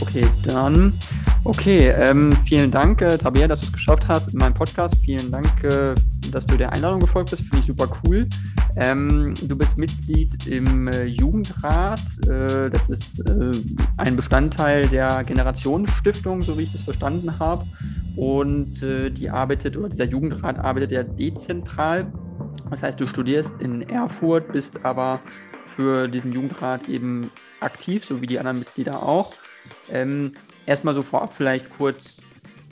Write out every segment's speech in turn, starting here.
Okay, dann. Okay, ähm, vielen Dank, äh, Tabea, dass du es geschafft hast in meinem Podcast. Vielen Dank, äh, dass du der Einladung gefolgt bist. Finde ich super cool. Ähm, du bist Mitglied im äh, Jugendrat. Äh, das ist äh, ein Bestandteil der Generationsstiftung, so wie ich das verstanden habe. Und äh, die arbeitet, oder dieser Jugendrat arbeitet ja dezentral. Das heißt, du studierst in Erfurt, bist aber für diesen Jugendrat eben aktiv, so wie die anderen Mitglieder auch. Ähm, erstmal so vorab vielleicht kurz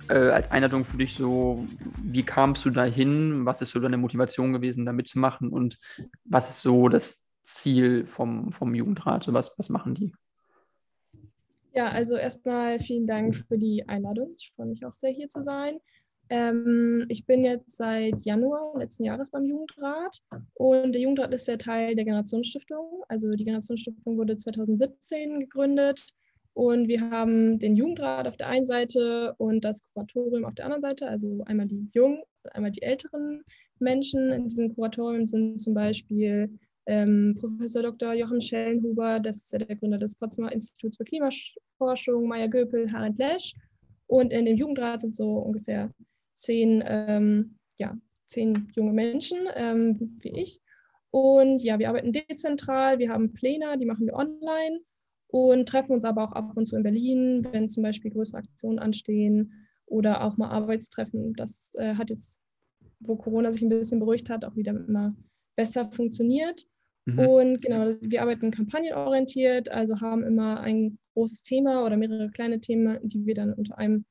äh, als Einladung für dich so, wie kamst du dahin? Was ist so deine Motivation gewesen, da mitzumachen? Und was ist so das Ziel vom, vom Jugendrat? So was, was machen die? Ja, also erstmal vielen Dank für die Einladung. Ich freue mich auch sehr, hier zu sein. Ähm, ich bin jetzt seit Januar letzten Jahres beim Jugendrat und der Jugendrat ist der Teil der Generationsstiftung. Also die Generationsstiftung wurde 2017 gegründet und wir haben den Jugendrat auf der einen Seite und das Kuratorium auf der anderen Seite. Also einmal die jungen und einmal die älteren Menschen. In diesem Kuratorium sind zum Beispiel ähm, Professor Dr. Jochen Schellenhuber, das ist ja der Gründer des Potsdamer Instituts für Klimaforschung, Maya Göpel, Harald Lesch. Und in dem Jugendrat sind so ungefähr zehn, ähm, ja, zehn junge Menschen ähm, wie ich. Und ja, wir arbeiten dezentral, wir haben Pläne, die machen wir online und treffen uns aber auch ab und zu in Berlin, wenn zum Beispiel größere Aktionen anstehen oder auch mal Arbeitstreffen. Das äh, hat jetzt, wo Corona sich ein bisschen beruhigt hat, auch wieder immer besser funktioniert. Mhm. Und genau, wir arbeiten kampagnenorientiert, also haben immer ein großes Thema oder mehrere kleine Themen, die wir dann unter einem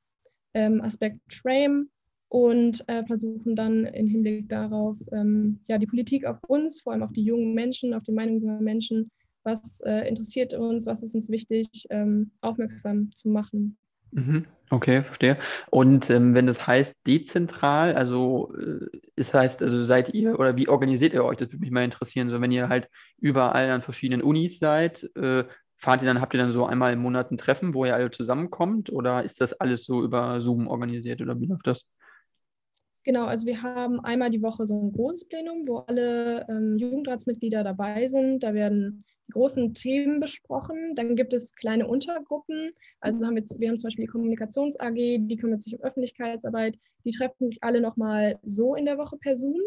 ähm, Aspekt frame und äh, versuchen dann im Hinblick darauf, ähm, ja, die Politik auf uns, vor allem auf die jungen Menschen, auf die Meinung junger Menschen, was äh, interessiert uns, was ist uns wichtig, ähm, aufmerksam zu machen. Mhm. Okay, verstehe. Und ähm, wenn das heißt dezentral, also äh, es heißt, also seid ihr oder wie organisiert ihr euch? Das würde mich mal interessieren. So, wenn ihr halt überall an verschiedenen Unis seid, äh, fahrt ihr dann, habt ihr dann so einmal im Monat ein Treffen, wo ihr alle zusammenkommt, oder ist das alles so über Zoom organisiert oder wie läuft das? Genau, also wir haben einmal die Woche so ein großes Plenum, wo alle ähm, Jugendratsmitglieder dabei sind. Da werden die großen Themen besprochen. Dann gibt es kleine Untergruppen. Also haben wir, wir haben zum Beispiel die Kommunikations AG, die kümmert sich um Öffentlichkeitsarbeit. Die treffen sich alle nochmal so in der Woche per Zoom.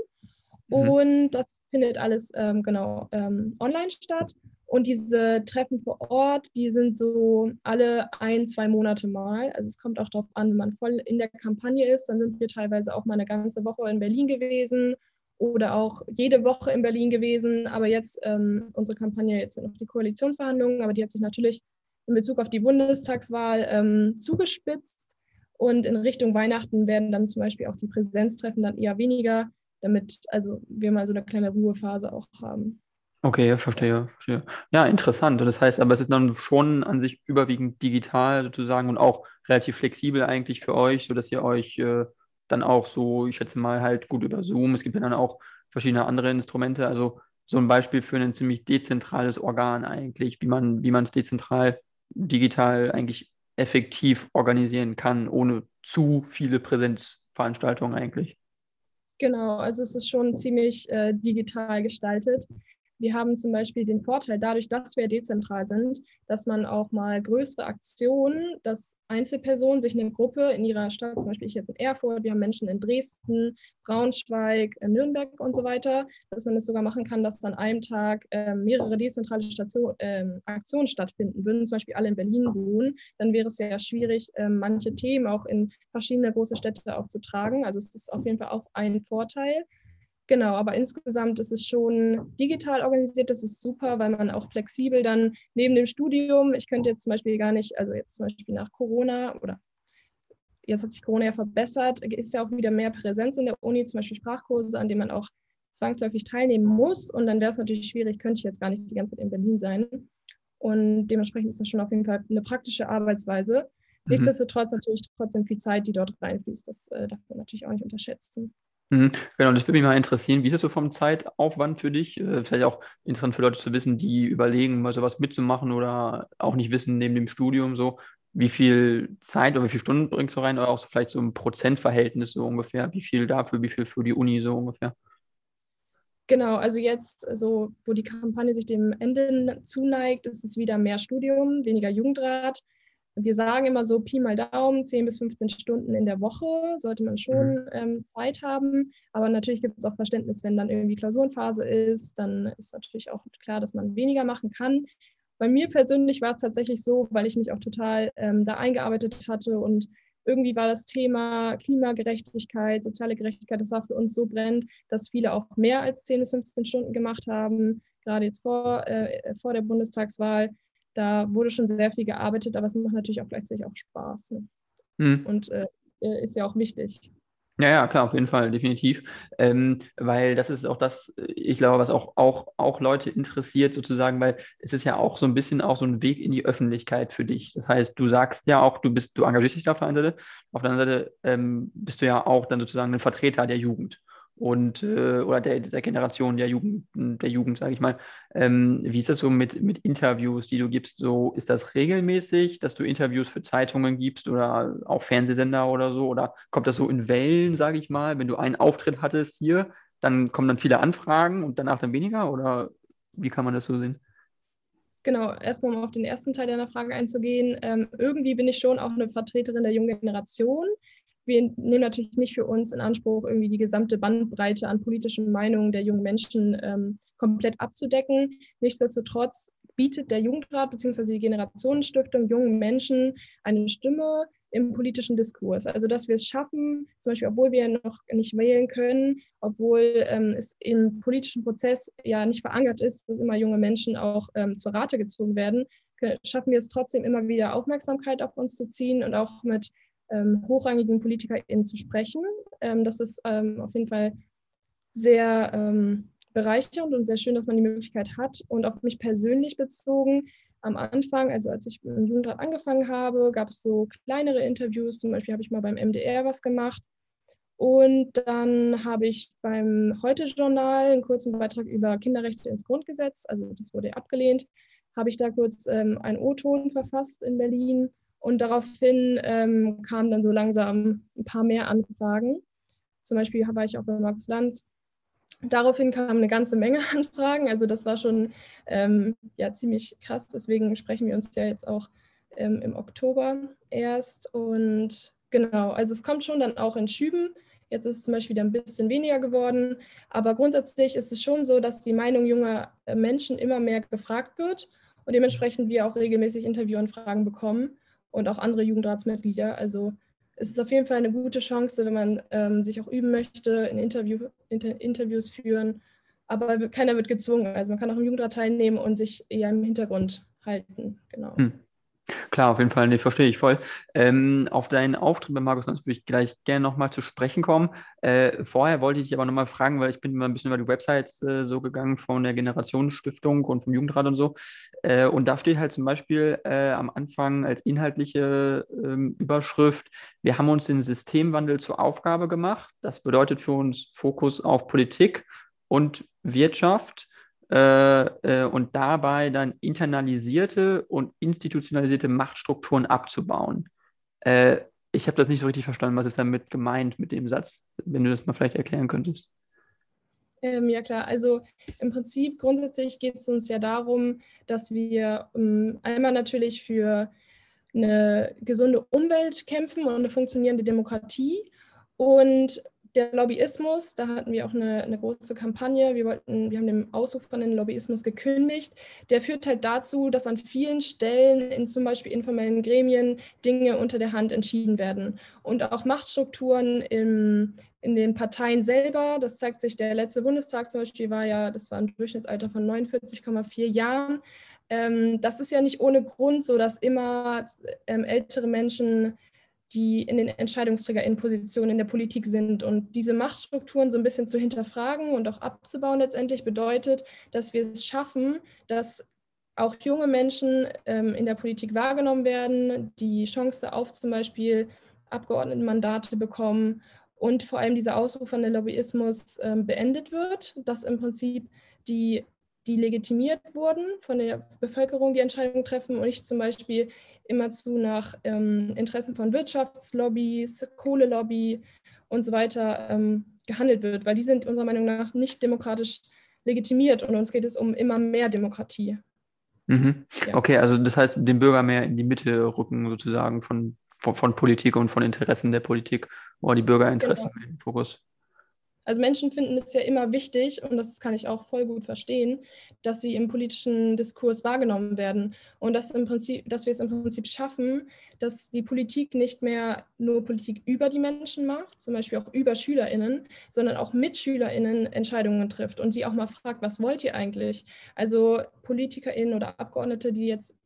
Mhm. Und das findet alles ähm, genau ähm, online statt. Und diese Treffen vor Ort, die sind so alle ein, zwei Monate mal. Also es kommt auch darauf an, wenn man voll in der Kampagne ist, dann sind wir teilweise auch mal eine ganze Woche in Berlin gewesen oder auch jede Woche in Berlin gewesen. Aber jetzt ähm, unsere Kampagne, jetzt sind noch die Koalitionsverhandlungen, aber die hat sich natürlich in Bezug auf die Bundestagswahl ähm, zugespitzt. Und in Richtung Weihnachten werden dann zum Beispiel auch die Präsenztreffen dann eher weniger, damit also wir mal so eine kleine Ruhephase auch haben. Okay, verstehe, verstehe. Ja, interessant. Das heißt aber, es ist dann schon an sich überwiegend digital sozusagen und auch relativ flexibel eigentlich für euch, sodass ihr euch äh, dann auch so, ich schätze mal, halt gut über Zoom. Es gibt ja dann auch verschiedene andere Instrumente. Also so ein Beispiel für ein ziemlich dezentrales Organ eigentlich, wie man, wie man es dezentral digital eigentlich effektiv organisieren kann, ohne zu viele Präsenzveranstaltungen eigentlich. Genau, also es ist schon ziemlich äh, digital gestaltet. Wir haben zum Beispiel den Vorteil, dadurch, dass wir dezentral sind, dass man auch mal größere Aktionen, dass Einzelpersonen sich eine Gruppe in ihrer Stadt, zum Beispiel ich jetzt in Erfurt, wir haben Menschen in Dresden, Braunschweig, äh, Nürnberg und so weiter, dass man es sogar machen kann, dass an einem Tag äh, mehrere dezentrale Station, äh, Aktionen stattfinden. Würden zum Beispiel alle in Berlin wohnen, dann wäre es sehr schwierig, äh, manche Themen auch in verschiedene große Städte auch zu tragen. Also es ist auf jeden Fall auch ein Vorteil. Genau, aber insgesamt ist es schon digital organisiert. Das ist super, weil man auch flexibel dann neben dem Studium, ich könnte jetzt zum Beispiel gar nicht, also jetzt zum Beispiel nach Corona oder jetzt hat sich Corona ja verbessert, ist ja auch wieder mehr Präsenz in der Uni, zum Beispiel Sprachkurse, an denen man auch zwangsläufig teilnehmen muss. Und dann wäre es natürlich schwierig, könnte ich jetzt gar nicht die ganze Zeit in Berlin sein. Und dementsprechend ist das schon auf jeden Fall eine praktische Arbeitsweise. Mhm. Nichtsdestotrotz natürlich trotzdem viel Zeit, die dort reinfließt. Das äh, darf man natürlich auch nicht unterschätzen. Mhm. Genau, das würde mich mal interessieren. Wie ist das so vom Zeitaufwand für dich? Äh, vielleicht auch interessant für Leute zu wissen, die überlegen, mal sowas mitzumachen oder auch nicht wissen, neben dem Studium so, wie viel Zeit oder wie viele Stunden bringst du rein oder auch so vielleicht so ein Prozentverhältnis so ungefähr, wie viel dafür, wie viel für die Uni so ungefähr? Genau, also jetzt, so, wo die Kampagne sich dem Ende zuneigt, ist es wieder mehr Studium, weniger Jugendrat wir sagen immer so Pi mal Daumen, 10 bis 15 Stunden in der Woche sollte man schon mhm. ähm, Zeit haben. Aber natürlich gibt es auch Verständnis, wenn dann irgendwie Klausurenphase ist, dann ist natürlich auch klar, dass man weniger machen kann. Bei mir persönlich war es tatsächlich so, weil ich mich auch total ähm, da eingearbeitet hatte und irgendwie war das Thema Klimagerechtigkeit, soziale Gerechtigkeit, das war für uns so brennend, dass viele auch mehr als 10 bis 15 Stunden gemacht haben, gerade jetzt vor, äh, vor der Bundestagswahl da wurde schon sehr viel gearbeitet, aber es macht natürlich auch gleichzeitig auch Spaß. Ne? Mhm. Und äh, äh, ist ja auch wichtig. Ja, ja, klar, auf jeden Fall, definitiv. Ähm, weil das ist auch das, ich glaube, was auch, auch, auch Leute interessiert, sozusagen, weil es ist ja auch so ein bisschen auch so ein Weg in die Öffentlichkeit für dich. Das heißt, du sagst ja auch, du bist, du engagierst dich da auf der einen Seite, auf der anderen Seite ähm, bist du ja auch dann sozusagen ein Vertreter der Jugend und äh, oder der, der Generation der Jugend, der Jugend, sage ich mal. Ähm, wie ist das so mit, mit Interviews, die du gibst? So ist das regelmäßig, dass du Interviews für Zeitungen gibst oder auch Fernsehsender oder so? Oder kommt das so in Wellen, sage ich mal? Wenn du einen Auftritt hattest hier, dann kommen dann viele Anfragen und danach dann weniger? Oder wie kann man das so sehen? Genau, erstmal um auf den ersten Teil deiner Frage einzugehen. Ähm, irgendwie bin ich schon auch eine Vertreterin der jungen Generation wir nehmen natürlich nicht für uns in Anspruch, irgendwie die gesamte Bandbreite an politischen Meinungen der jungen Menschen ähm, komplett abzudecken. Nichtsdestotrotz bietet der Jugendrat bzw. die Generationenstiftung jungen Menschen eine Stimme im politischen Diskurs. Also dass wir es schaffen, zum Beispiel, obwohl wir noch nicht wählen können, obwohl ähm, es im politischen Prozess ja nicht verankert ist, dass immer junge Menschen auch ähm, zur Rate gezogen werden, schaffen wir es trotzdem immer wieder Aufmerksamkeit auf uns zu ziehen und auch mit ähm, hochrangigen PolitikerInnen zu sprechen. Ähm, das ist ähm, auf jeden Fall sehr ähm, bereichernd und sehr schön, dass man die Möglichkeit hat. Und auf mich persönlich bezogen, am Anfang, also als ich im Jugendrat angefangen habe, gab es so kleinere Interviews. Zum Beispiel habe ich mal beim MDR was gemacht. Und dann habe ich beim Heute-Journal einen kurzen Beitrag über Kinderrechte ins Grundgesetz, also das wurde abgelehnt, habe ich da kurz ähm, einen O-Ton verfasst in Berlin und daraufhin ähm, kamen dann so langsam ein paar mehr Anfragen. Zum Beispiel war ich auch bei Markus Lanz. Daraufhin kam eine ganze Menge Anfragen. Also das war schon ähm, ja, ziemlich krass. Deswegen sprechen wir uns ja jetzt auch ähm, im Oktober erst. Und genau, also es kommt schon dann auch in Schüben. Jetzt ist es zum Beispiel wieder ein bisschen weniger geworden. Aber grundsätzlich ist es schon so, dass die Meinung junger äh, Menschen immer mehr gefragt wird und dementsprechend wir auch regelmäßig Interviewanfragen bekommen und auch andere Jugendratsmitglieder. Also es ist auf jeden Fall eine gute Chance, wenn man ähm, sich auch üben möchte, in Interview, Inter Interviews führen. Aber keiner wird gezwungen. Also man kann auch im Jugendrat teilnehmen und sich eher im Hintergrund halten. Genau. Hm. Klar, auf jeden Fall, nee, verstehe ich voll. Ähm, auf deinen Auftritt bei Markus Lanz würde ich gleich gerne nochmal zu sprechen kommen. Äh, vorher wollte ich dich aber nochmal fragen, weil ich bin mal ein bisschen über die Websites äh, so gegangen von der Generationenstiftung und vom Jugendrat und so. Äh, und da steht halt zum Beispiel äh, am Anfang als inhaltliche ähm, Überschrift, wir haben uns den Systemwandel zur Aufgabe gemacht. Das bedeutet für uns Fokus auf Politik und Wirtschaft äh, äh, und dabei dann internalisierte und institutionalisierte Machtstrukturen abzubauen. Äh, ich habe das nicht so richtig verstanden, was ist damit gemeint mit dem Satz, wenn du das mal vielleicht erklären könntest. Ähm, ja klar, also im Prinzip grundsätzlich geht es uns ja darum, dass wir ähm, einmal natürlich für eine gesunde Umwelt kämpfen und eine funktionierende Demokratie und der Lobbyismus, da hatten wir auch eine, eine, große Kampagne. Wir wollten, wir haben den Ausruf von den Lobbyismus gekündigt. Der führt halt dazu, dass an vielen Stellen in zum Beispiel informellen Gremien Dinge unter der Hand entschieden werden. Und auch Machtstrukturen im, in den Parteien selber, das zeigt sich, der letzte Bundestag zum Beispiel war ja, das war ein Durchschnittsalter von 49,4 Jahren. Ähm, das ist ja nicht ohne Grund so, dass immer ähm, ältere Menschen die in den Entscheidungsträgerinnenpositionen in der Politik sind. Und diese Machtstrukturen so ein bisschen zu hinterfragen und auch abzubauen letztendlich bedeutet, dass wir es schaffen, dass auch junge Menschen ähm, in der Politik wahrgenommen werden, die Chance auf zum Beispiel Abgeordnetenmandate bekommen und vor allem dieser ausrufende Lobbyismus ähm, beendet wird, dass im Prinzip die die legitimiert wurden von der Bevölkerung, die Entscheidungen treffen und nicht zum Beispiel immerzu nach ähm, Interessen von Wirtschaftslobbys, Kohlelobby und so weiter ähm, gehandelt wird, weil die sind unserer Meinung nach nicht demokratisch legitimiert und uns geht es um immer mehr Demokratie. Mhm. Ja. Okay, also das heißt, den Bürger mehr in die Mitte rücken sozusagen von, von, von Politik und von Interessen der Politik oder die Bürgerinteressen genau. im Fokus. Also Menschen finden es ja immer wichtig, und das kann ich auch voll gut verstehen, dass sie im politischen Diskurs wahrgenommen werden und dass, im Prinzip, dass wir es im Prinzip schaffen, dass die Politik nicht mehr nur Politik über die Menschen macht, zum Beispiel auch über SchülerInnen, sondern auch mit SchülerInnen Entscheidungen trifft und sie auch mal fragt, was wollt ihr eigentlich? Also PolitikerInnen oder Abgeordnete, die jetzt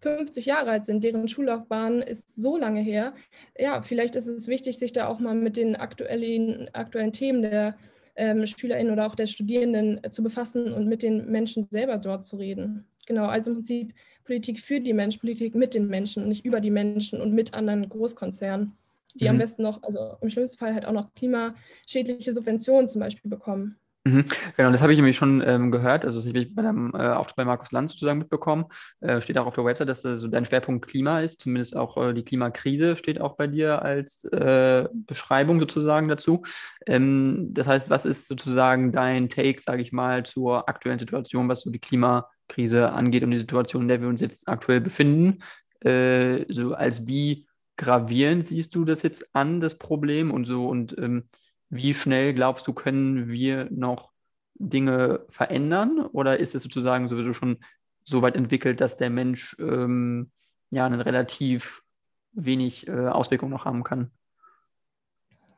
50 Jahre alt sind, deren Schullaufbahn ist so lange her. Ja, vielleicht ist es wichtig, sich da auch mal mit den aktuellen, aktuellen Themen der ähm, SchülerInnen oder auch der Studierenden äh, zu befassen und mit den Menschen selber dort zu reden. Genau, also im Prinzip Politik für die Menschen, Politik mit den Menschen und nicht über die Menschen und mit anderen Großkonzernen, die mhm. am besten noch, also im schlimmsten Fall halt auch noch klimaschädliche Subventionen zum Beispiel bekommen. Mhm. Genau, das habe ich nämlich schon ähm, gehört. Also, das habe ich bei deinem äh, Auftritt bei Markus Lanz sozusagen mitbekommen. Äh, steht auch auf der Website, dass das so dein Schwerpunkt Klima ist. Zumindest auch äh, die Klimakrise steht auch bei dir als äh, Beschreibung sozusagen dazu. Ähm, das heißt, was ist sozusagen dein Take, sage ich mal, zur aktuellen Situation, was so die Klimakrise angeht und die Situation, in der wir uns jetzt aktuell befinden? Äh, so als wie gravierend siehst du das jetzt an, das Problem und so und ähm, wie schnell glaubst du, können wir noch Dinge verändern? Oder ist es sozusagen sowieso schon so weit entwickelt, dass der Mensch ähm, ja einen relativ wenig äh, Auswirkungen noch haben kann?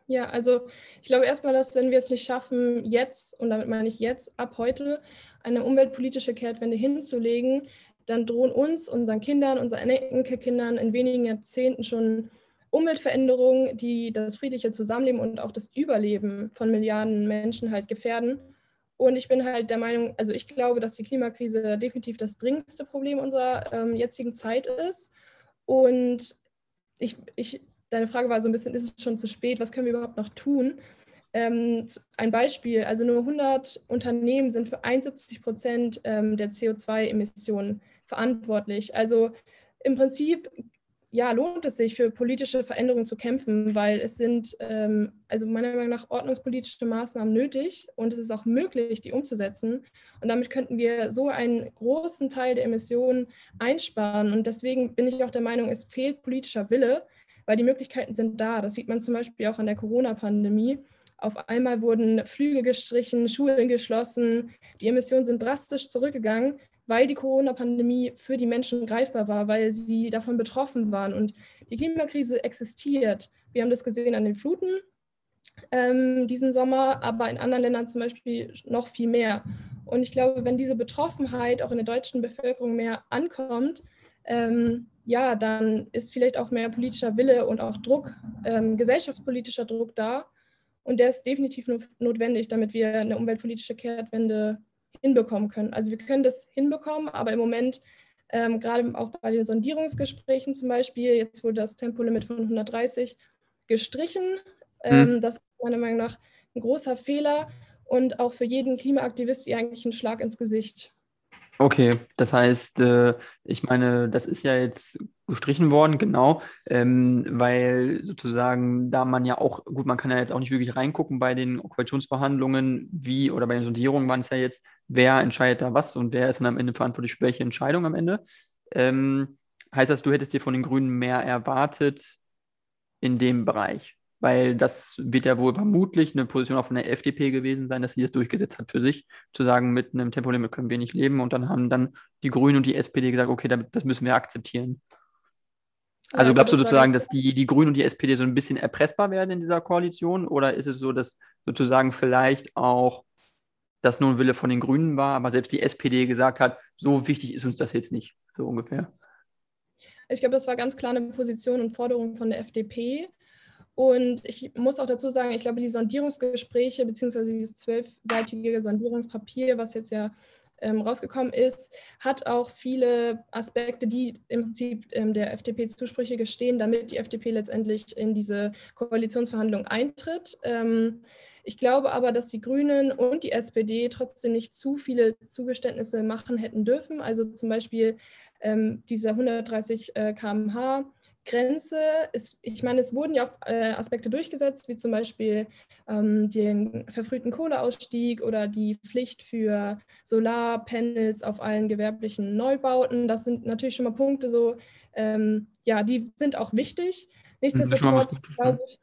Ja, also ich glaube erstmal, dass wenn wir es nicht schaffen, jetzt, und damit meine ich jetzt, ab heute, eine umweltpolitische Kehrtwende hinzulegen, dann drohen uns, unseren Kindern, unseren Enkelkindern in wenigen Jahrzehnten schon Umweltveränderungen, die das friedliche Zusammenleben und auch das Überleben von Milliarden Menschen halt gefährden. Und ich bin halt der Meinung, also ich glaube, dass die Klimakrise definitiv das dringendste Problem unserer ähm, jetzigen Zeit ist. Und ich, ich, deine Frage war so ein bisschen, ist es schon zu spät? Was können wir überhaupt noch tun? Ähm, ein Beispiel, also nur 100 Unternehmen sind für 71 Prozent ähm, der CO2-Emissionen verantwortlich. Also im Prinzip ja, lohnt es sich, für politische Veränderungen zu kämpfen, weil es sind, ähm, also meiner Meinung nach, ordnungspolitische Maßnahmen nötig und es ist auch möglich, die umzusetzen. Und damit könnten wir so einen großen Teil der Emissionen einsparen. Und deswegen bin ich auch der Meinung, es fehlt politischer Wille, weil die Möglichkeiten sind da. Das sieht man zum Beispiel auch an der Corona-Pandemie. Auf einmal wurden Flüge gestrichen, Schulen geschlossen, die Emissionen sind drastisch zurückgegangen, weil die Corona-Pandemie für die Menschen greifbar war, weil sie davon betroffen waren. Und die Klimakrise existiert. Wir haben das gesehen an den Fluten ähm, diesen Sommer, aber in anderen Ländern zum Beispiel noch viel mehr. Und ich glaube, wenn diese Betroffenheit auch in der deutschen Bevölkerung mehr ankommt, ähm, ja, dann ist vielleicht auch mehr politischer Wille und auch Druck, ähm, gesellschaftspolitischer Druck da. Und der ist definitiv notwendig, damit wir eine umweltpolitische Kehrtwende hinbekommen können. Also wir können das hinbekommen, aber im Moment, ähm, gerade auch bei den Sondierungsgesprächen zum Beispiel, jetzt wurde das Tempolimit von 130 gestrichen. Ähm, mhm. Das ist meiner Meinung nach ein großer Fehler und auch für jeden Klimaaktivist eigentlich ein Schlag ins Gesicht. Okay, das heißt, äh, ich meine, das ist ja jetzt gestrichen worden, genau, ähm, weil sozusagen, da man ja auch, gut, man kann ja jetzt auch nicht wirklich reingucken bei den Koalitionsverhandlungen, wie, oder bei den Sondierungen waren es ja jetzt, wer entscheidet da was und wer ist dann am Ende verantwortlich für welche Entscheidung am Ende. Ähm, heißt das, du hättest dir von den Grünen mehr erwartet in dem Bereich? weil das wird ja wohl vermutlich eine Position auch von der FDP gewesen sein, dass sie das durchgesetzt hat für sich, zu sagen, mit einem Tempolimit können wir nicht leben und dann haben dann die Grünen und die SPD gesagt, okay, das müssen wir akzeptieren. Also, also glaubst du sozusagen, dass die, die Grünen und die SPD so ein bisschen erpressbar werden in dieser Koalition oder ist es so, dass sozusagen vielleicht auch das nur ein Wille von den Grünen war, aber selbst die SPD gesagt hat, so wichtig ist uns das jetzt nicht, so ungefähr? Ich glaube, das war ganz klar eine Position und Forderung von der FDP. Und ich muss auch dazu sagen, ich glaube, die Sondierungsgespräche beziehungsweise dieses zwölfseitige Sondierungspapier, was jetzt ja ähm, rausgekommen ist, hat auch viele Aspekte, die im Prinzip ähm, der FDP Zusprüche gestehen, damit die FDP letztendlich in diese Koalitionsverhandlungen eintritt. Ähm, ich glaube aber, dass die Grünen und die SPD trotzdem nicht zu viele Zugeständnisse machen hätten dürfen. Also zum Beispiel ähm, diese 130 äh, km/h Grenze ist, ich meine, es wurden ja auch äh, Aspekte durchgesetzt, wie zum Beispiel ähm, den verfrühten Kohleausstieg oder die Pflicht für Solarpanels auf allen gewerblichen Neubauten. Das sind natürlich schon mal Punkte so, ähm, ja, die sind auch wichtig. Nichtsdestotrotz, glaube ich,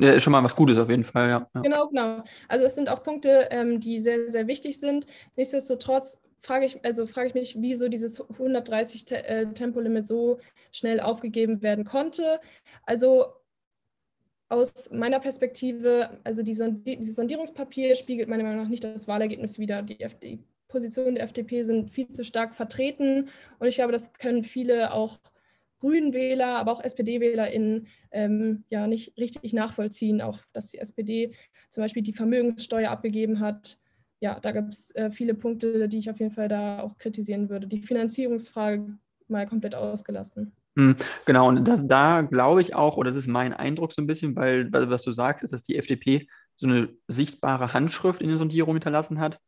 ja, ist schon mal was Gutes auf jeden Fall, ja. ja. Genau, genau. Also es sind auch Punkte, ähm, die sehr, sehr wichtig sind. Nichtsdestotrotz frage ich, also frage ich mich, wieso dieses 130 Te äh, Tempolimit so schnell aufgegeben werden konnte. Also aus meiner Perspektive, also die Sondi dieses Sondierungspapier spiegelt meiner Meinung nach nicht das Wahlergebnis wider. Die, die Positionen der FDP sind viel zu stark vertreten und ich glaube, das können viele auch Grünen Wähler, aber auch SPD-WählerInnen ähm, ja nicht richtig nachvollziehen, auch dass die SPD zum Beispiel die Vermögenssteuer abgegeben hat. Ja, da gibt es äh, viele Punkte, die ich auf jeden Fall da auch kritisieren würde. Die Finanzierungsfrage mal komplett ausgelassen. Hm, genau, und da, da glaube ich auch, oder das ist mein Eindruck so ein bisschen, weil, was du sagst, ist, dass die FDP so eine sichtbare Handschrift in den Sondierungen hinterlassen hat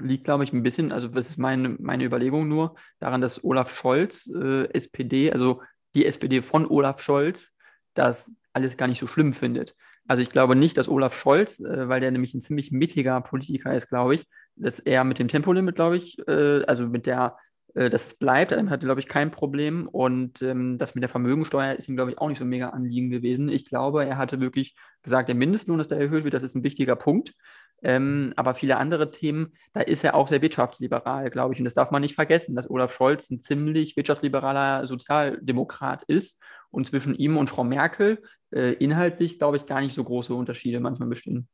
liegt, glaube ich, ein bisschen, also das ist meine, meine Überlegung nur, daran, dass Olaf Scholz, äh, SPD, also die SPD von Olaf Scholz, das alles gar nicht so schlimm findet. Also ich glaube nicht, dass Olaf Scholz, äh, weil der nämlich ein ziemlich mittiger Politiker ist, glaube ich, dass er mit dem Tempolimit, glaube ich, äh, also mit der, äh, das bleibt, er hat, glaube ich, kein Problem. Und ähm, das mit der Vermögensteuer ist ihm, glaube ich, auch nicht so mega Anliegen gewesen. Ich glaube, er hatte wirklich gesagt, der Mindestlohn, dass der erhöht wird, das ist ein wichtiger Punkt. Ähm, aber viele andere Themen, da ist er auch sehr wirtschaftsliberal, glaube ich. Und das darf man nicht vergessen, dass Olaf Scholz ein ziemlich wirtschaftsliberaler Sozialdemokrat ist und zwischen ihm und Frau Merkel äh, inhaltlich, glaube ich, gar nicht so große Unterschiede manchmal bestehen.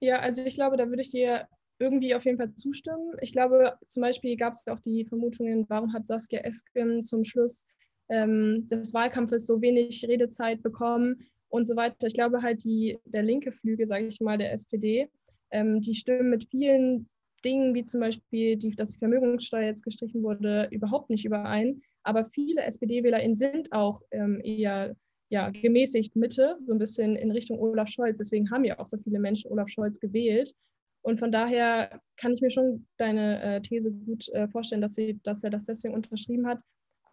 Ja, also ich glaube, da würde ich dir irgendwie auf jeden Fall zustimmen. Ich glaube, zum Beispiel gab es auch die Vermutungen, warum hat Saskia Esken zum Schluss ähm, des Wahlkampfes so wenig Redezeit bekommen und so weiter. Ich glaube halt, die, der linke Flügel, sage ich mal, der SPD, ähm, die stimmen mit vielen Dingen, wie zum Beispiel, die, dass die Vermögenssteuer jetzt gestrichen wurde, überhaupt nicht überein. Aber viele SPD-WählerInnen sind auch ähm, eher ja, gemäßigt Mitte, so ein bisschen in Richtung Olaf Scholz. Deswegen haben ja auch so viele Menschen Olaf Scholz gewählt. Und von daher kann ich mir schon deine äh, These gut äh, vorstellen, dass, sie, dass er das deswegen unterschrieben hat.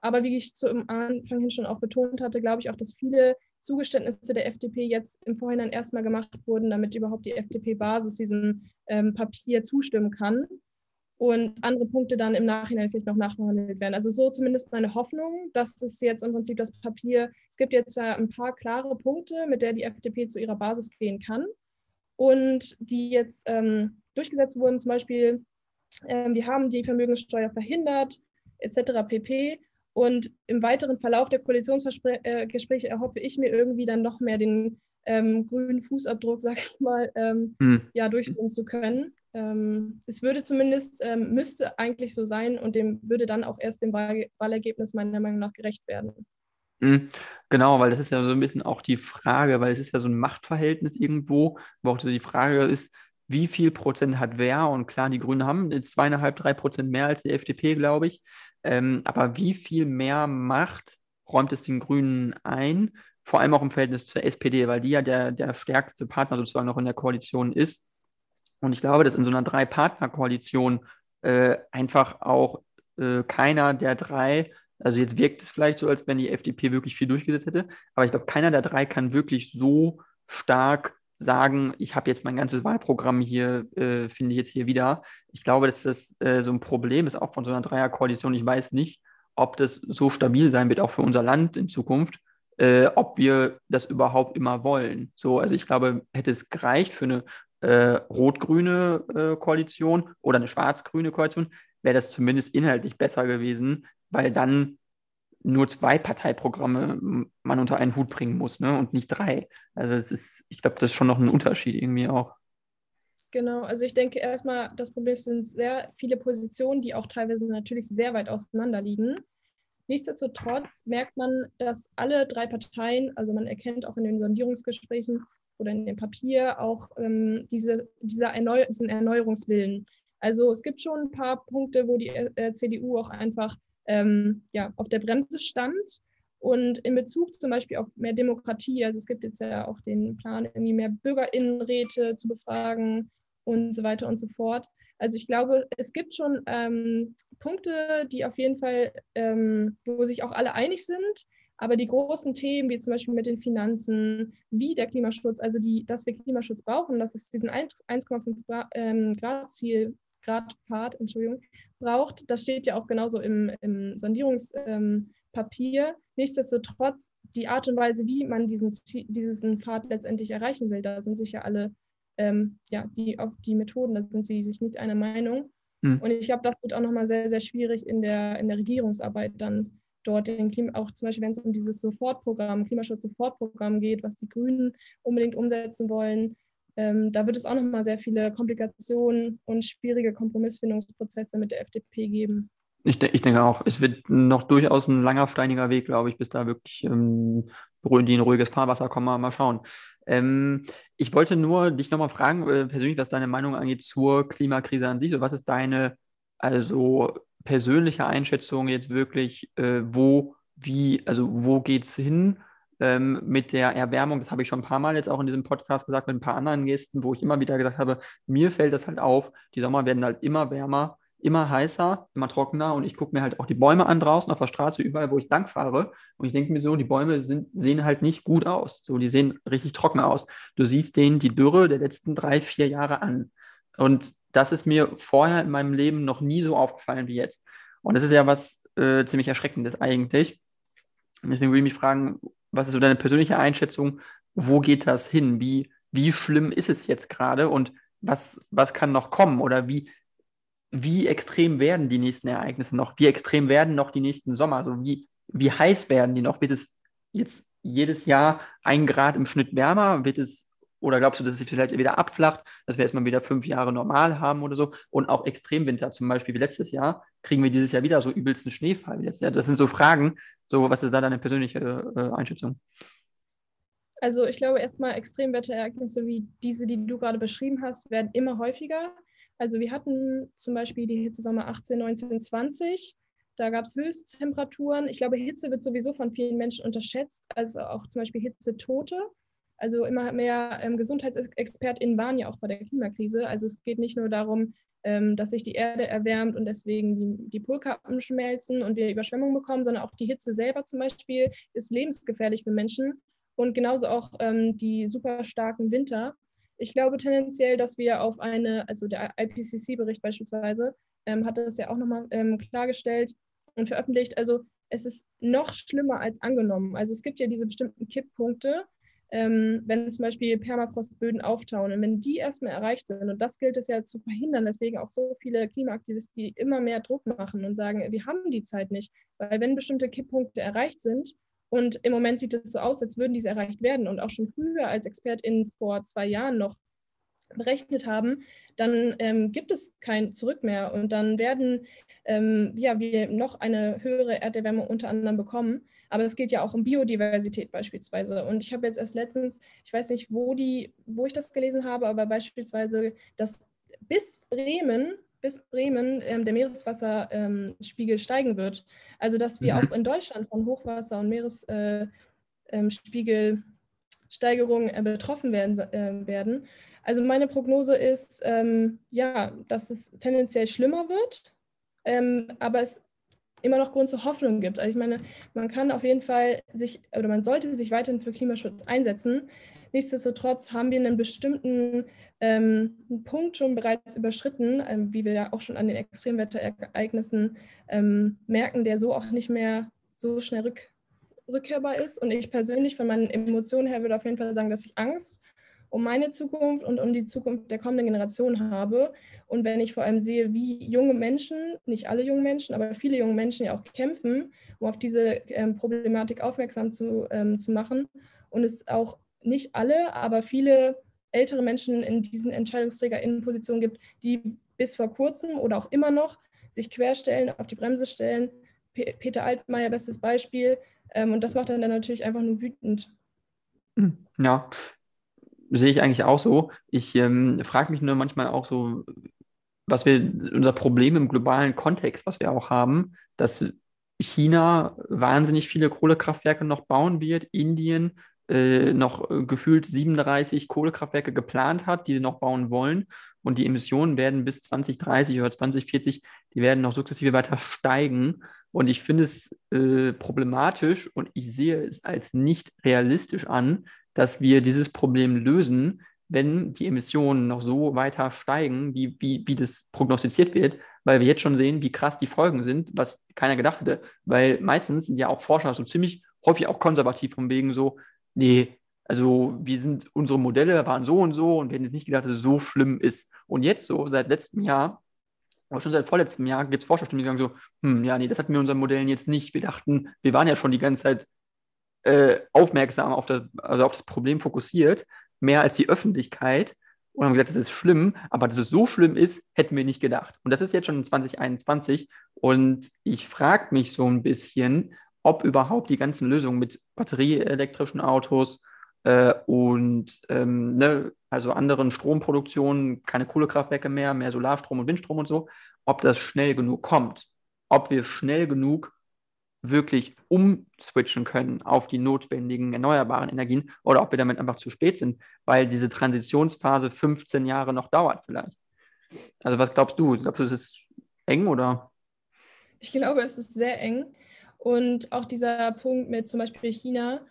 Aber wie ich zu Anfang hin schon auch betont hatte, glaube ich auch, dass viele Zugeständnisse der FDP jetzt im Vorhinein erstmal gemacht wurden, damit überhaupt die FDP-Basis diesem ähm, Papier zustimmen kann und andere Punkte dann im Nachhinein vielleicht noch nachverhandelt werden. Also so zumindest meine Hoffnung, dass es jetzt im Prinzip das Papier, es gibt jetzt ja ein paar klare Punkte, mit der die FDP zu ihrer Basis gehen kann und die jetzt ähm, durchgesetzt wurden, zum Beispiel, ähm, wir haben die Vermögenssteuer verhindert, etc. pp. Und im weiteren Verlauf der Koalitionsgespräche erhoffe ich mir irgendwie dann noch mehr den ähm, grünen Fußabdruck, sag ich mal, ähm, mhm. ja, durchführen zu können. Ähm, es würde zumindest, ähm, müsste eigentlich so sein und dem würde dann auch erst dem Wahl Wahlergebnis meiner Meinung nach gerecht werden. Mhm. Genau, weil das ist ja so ein bisschen auch die Frage, weil es ist ja so ein Machtverhältnis irgendwo, wo auch so die Frage ist, wie viel Prozent hat wer? Und klar, die Grünen haben zweieinhalb, drei Prozent mehr als die FDP, glaube ich. Ähm, aber wie viel mehr Macht räumt es den Grünen ein? Vor allem auch im Verhältnis zur SPD, weil die ja der, der stärkste Partner sozusagen noch in der Koalition ist. Und ich glaube, dass in so einer Drei-Partner-Koalition äh, einfach auch äh, keiner der drei, also jetzt wirkt es vielleicht so, als wenn die FDP wirklich viel durchgesetzt hätte, aber ich glaube, keiner der drei kann wirklich so stark sagen, ich habe jetzt mein ganzes Wahlprogramm hier, äh, finde ich jetzt hier wieder. Ich glaube, dass das äh, so ein Problem ist, auch von so einer Dreierkoalition. Ich weiß nicht, ob das so stabil sein wird, auch für unser Land in Zukunft, äh, ob wir das überhaupt immer wollen. So, also ich glaube, hätte es gereicht für eine äh, rot-grüne äh, Koalition oder eine schwarz-grüne Koalition, wäre das zumindest inhaltlich besser gewesen, weil dann nur zwei Parteiprogramme man unter einen Hut bringen muss, ne? Und nicht drei. Also das ist, ich glaube, das ist schon noch ein Unterschied irgendwie auch. Genau, also ich denke erstmal, das Problem sind sehr viele Positionen, die auch teilweise natürlich sehr weit auseinander liegen. Nichtsdestotrotz merkt man, dass alle drei Parteien, also man erkennt auch in den Sondierungsgesprächen oder in dem Papier auch ähm, diese, dieser Erneu diesen Erneuerungswillen. Also es gibt schon ein paar Punkte, wo die äh, CDU auch einfach ähm, ja, auf der Bremse stand. Und in Bezug zum Beispiel auf mehr Demokratie, also es gibt jetzt ja auch den Plan, irgendwie mehr Bürgerinnenräte zu befragen und so weiter und so fort. Also ich glaube, es gibt schon ähm, Punkte, die auf jeden Fall, ähm, wo sich auch alle einig sind. Aber die großen Themen, wie zum Beispiel mit den Finanzen, wie der Klimaschutz, also die, dass wir Klimaschutz brauchen, dass es diesen 1,5 ähm, Grad Ziel, Grad Pfad, Entschuldigung, braucht, das steht ja auch genauso im, im Sondierungspapier. Ähm, Nichtsdestotrotz, die Art und Weise, wie man diesen, diesen Pfad letztendlich erreichen will, da sind sich ja alle ähm, ja, die, auf die Methoden, da sind sie sich nicht einer Meinung. Mhm. Und ich glaube, das wird auch nochmal sehr, sehr schwierig in der, in der Regierungsarbeit dann dort den Klima, auch zum Beispiel, wenn es um dieses Sofortprogramm, Klimaschutz-Sofortprogramm geht, was die Grünen unbedingt umsetzen wollen, ähm, da wird es auch nochmal sehr viele Komplikationen und schwierige Kompromissfindungsprozesse mit der FDP geben. Ich, de ich, denke auch, es wird noch durchaus ein langer, steiniger Weg, glaube ich, bis da wirklich ähm, die in ruhiges Fahrwasser kommen. Mal, mal schauen. Ähm, ich wollte nur dich nochmal fragen, äh, persönlich, was deine Meinung angeht zur Klimakrise an sich. So, was ist deine also persönliche Einschätzung jetzt wirklich, äh, wo, wie, also wo geht es hin ähm, mit der Erwärmung? Das habe ich schon ein paar Mal jetzt auch in diesem Podcast gesagt mit ein paar anderen Gästen, wo ich immer wieder gesagt habe, mir fällt das halt auf, die Sommer werden halt immer wärmer immer heißer, immer trockener und ich gucke mir halt auch die Bäume an draußen auf der Straße, überall, wo ich lang fahre und ich denke mir so, die Bäume sind, sehen halt nicht gut aus. So, die sehen richtig trocken aus. Du siehst denen die Dürre der letzten drei, vier Jahre an. Und das ist mir vorher in meinem Leben noch nie so aufgefallen wie jetzt. Und das ist ja was äh, ziemlich Erschreckendes eigentlich. Deswegen würde ich mich fragen, was ist so deine persönliche Einschätzung? Wo geht das hin? Wie, wie schlimm ist es jetzt gerade und was, was kann noch kommen? Oder wie, wie extrem werden die nächsten Ereignisse noch? Wie extrem werden noch die nächsten Sommer? Also wie, wie heiß werden die noch? Wird es jetzt jedes Jahr ein Grad im Schnitt wärmer? Wird es, oder glaubst du, dass es vielleicht wieder abflacht, dass wir erstmal wieder fünf Jahre normal haben oder so? Und auch Extremwinter, zum Beispiel wie letztes Jahr, kriegen wir dieses Jahr wieder so übelsten Schneefall wie letztes Jahr. Das sind so Fragen. So, was ist da deine persönliche äh, Einschätzung? Also ich glaube erstmal Extremwetterereignisse wie diese, die du gerade beschrieben hast, werden immer häufiger. Also wir hatten zum Beispiel die Hitzesommer 18, 19, 20. Da gab es Höchsttemperaturen. Ich glaube, Hitze wird sowieso von vielen Menschen unterschätzt, also auch zum Beispiel Hitzetote. Also immer mehr ähm, GesundheitsexpertInnen waren ja auch bei der Klimakrise. Also es geht nicht nur darum, ähm, dass sich die Erde erwärmt und deswegen die, die Polkappen schmelzen und wir Überschwemmungen bekommen, sondern auch die Hitze selber zum Beispiel ist lebensgefährlich für Menschen. Und genauso auch ähm, die super starken Winter ich glaube tendenziell, dass wir auf eine, also der IPCC-Bericht beispielsweise, ähm, hat das ja auch nochmal ähm, klargestellt und veröffentlicht. Also es ist noch schlimmer als angenommen. Also es gibt ja diese bestimmten Kipppunkte, ähm, wenn zum Beispiel Permafrostböden auftauen und wenn die erstmal erreicht sind, und das gilt es ja zu verhindern, weswegen auch so viele Klimaaktivisten die immer mehr Druck machen und sagen, wir haben die Zeit nicht, weil wenn bestimmte Kipppunkte erreicht sind, und im Moment sieht es so aus, als würden diese erreicht werden und auch schon früher als ExpertInnen vor zwei Jahren noch berechnet haben, dann ähm, gibt es kein Zurück mehr und dann werden ähm, ja, wir noch eine höhere Erderwärmung unter anderem bekommen. Aber es geht ja auch um Biodiversität beispielsweise. Und ich habe jetzt erst letztens, ich weiß nicht, wo, die, wo ich das gelesen habe, aber beispielsweise, dass bis Bremen bis Bremen ähm, der Meereswasserspiegel ähm, steigen wird. Also dass wir mhm. auch in Deutschland von Hochwasser- und Meeresspiegelsteigerungen äh, ähm, äh, betroffen werden, äh, werden. Also meine Prognose ist, ähm, ja, dass es tendenziell schlimmer wird, ähm, aber es immer noch Grund zur Hoffnung gibt. Also ich meine, man kann auf jeden Fall sich oder man sollte sich weiterhin für Klimaschutz einsetzen. Nichtsdestotrotz haben wir einen bestimmten ähm, Punkt schon bereits überschritten, ähm, wie wir ja auch schon an den Extremwetterereignissen ähm, merken, der so auch nicht mehr so schnell rück, rückkehrbar ist. Und ich persönlich von meinen Emotionen her würde auf jeden Fall sagen, dass ich Angst um meine Zukunft und um die Zukunft der kommenden Generation habe. Und wenn ich vor allem sehe, wie junge Menschen, nicht alle jungen Menschen, aber viele junge Menschen ja auch kämpfen, um auf diese ähm, Problematik aufmerksam zu, ähm, zu machen und es auch nicht alle, aber viele ältere Menschen in diesen EntscheidungsträgerInnenpositionen gibt, die bis vor kurzem oder auch immer noch sich querstellen, auf die Bremse stellen. P Peter Altmaier, bestes Beispiel. Ähm, und das macht dann, dann natürlich einfach nur wütend. Hm, ja, sehe ich eigentlich auch so. Ich ähm, frage mich nur manchmal auch so, was wir, unser Problem im globalen Kontext, was wir auch haben, dass China wahnsinnig viele Kohlekraftwerke noch bauen wird, Indien äh, noch gefühlt 37 Kohlekraftwerke geplant hat, die sie noch bauen wollen. und die Emissionen werden bis 2030 oder 2040, die werden noch sukzessive weiter steigen. Und ich finde es äh, problematisch und ich sehe es als nicht realistisch an, dass wir dieses Problem lösen, wenn die Emissionen noch so weiter steigen, wie, wie, wie das prognostiziert wird, weil wir jetzt schon sehen, wie krass die Folgen sind, was keiner gedacht hätte. Weil meistens sind ja auch Forscher so ziemlich häufig auch konservativ von wegen so, nee, also wir sind, unsere Modelle waren so und so und wir hätten jetzt nicht gedacht, dass es so schlimm ist. Und jetzt so, seit letztem Jahr, oder schon seit vorletztem Jahr, gibt es Forscherstimmen, die sagen so, hm, ja, nee, das hatten wir in unseren Modellen jetzt nicht. Wir dachten, wir waren ja schon die ganze Zeit äh, aufmerksam auf das, also auf das Problem fokussiert, mehr als die Öffentlichkeit. Und haben gesagt, das ist schlimm, aber dass es so schlimm ist, hätten wir nicht gedacht. Und das ist jetzt schon 2021 und ich frage mich so ein bisschen, ob überhaupt die ganzen Lösungen mit batterieelektrischen Autos äh, und ähm, ne, also anderen Stromproduktionen, keine Kohlekraftwerke mehr, mehr Solarstrom und Windstrom und so, ob das schnell genug kommt, ob wir schnell genug wirklich umswitchen können auf die notwendigen erneuerbaren Energien oder ob wir damit einfach zu spät sind, weil diese Transitionsphase 15 Jahre noch dauert vielleicht. Also was glaubst du? Glaubst du, es ist eng oder? Ich glaube, es ist sehr eng. Und auch dieser Punkt mit zum Beispiel China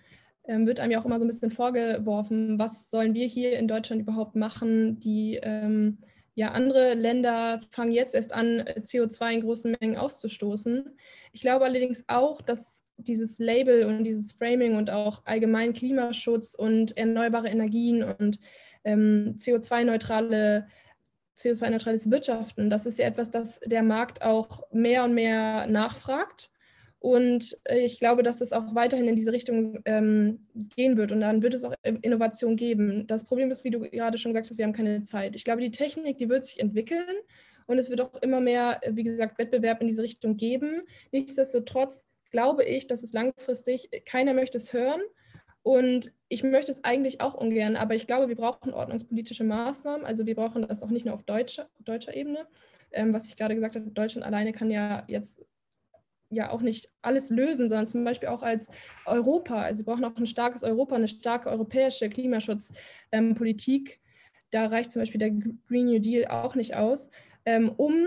ähm, wird einem ja auch immer so ein bisschen vorgeworfen, was sollen wir hier in Deutschland überhaupt machen, die ähm, ja, andere Länder fangen jetzt erst an, CO2 in großen Mengen auszustoßen. Ich glaube allerdings auch, dass dieses Label und dieses Framing und auch allgemein Klimaschutz und erneuerbare Energien und ähm, CO2-neutrale CO2-neutrales Wirtschaften, das ist ja etwas, das der Markt auch mehr und mehr nachfragt. Und äh, ich glaube, dass es auch weiterhin in diese Richtung ähm, gehen wird. Und dann wird es auch Innovation geben. Das Problem ist, wie du gerade schon gesagt hast, wir haben keine Zeit. Ich glaube, die Technik, die wird sich entwickeln. Und es wird auch immer mehr, wie gesagt, Wettbewerb in diese Richtung geben. Nichtsdestotrotz glaube ich, dass es langfristig, keiner möchte es hören. Und ich möchte es eigentlich auch ungern, aber ich glaube, wir brauchen ordnungspolitische Maßnahmen. Also wir brauchen das auch nicht nur auf deutscher, deutscher Ebene. Ähm, was ich gerade gesagt habe, Deutschland alleine kann ja jetzt ja auch nicht alles lösen, sondern zum Beispiel auch als Europa. Also wir brauchen auch ein starkes Europa, eine starke europäische Klimaschutzpolitik. Da reicht zum Beispiel der Green New Deal auch nicht aus, ähm, um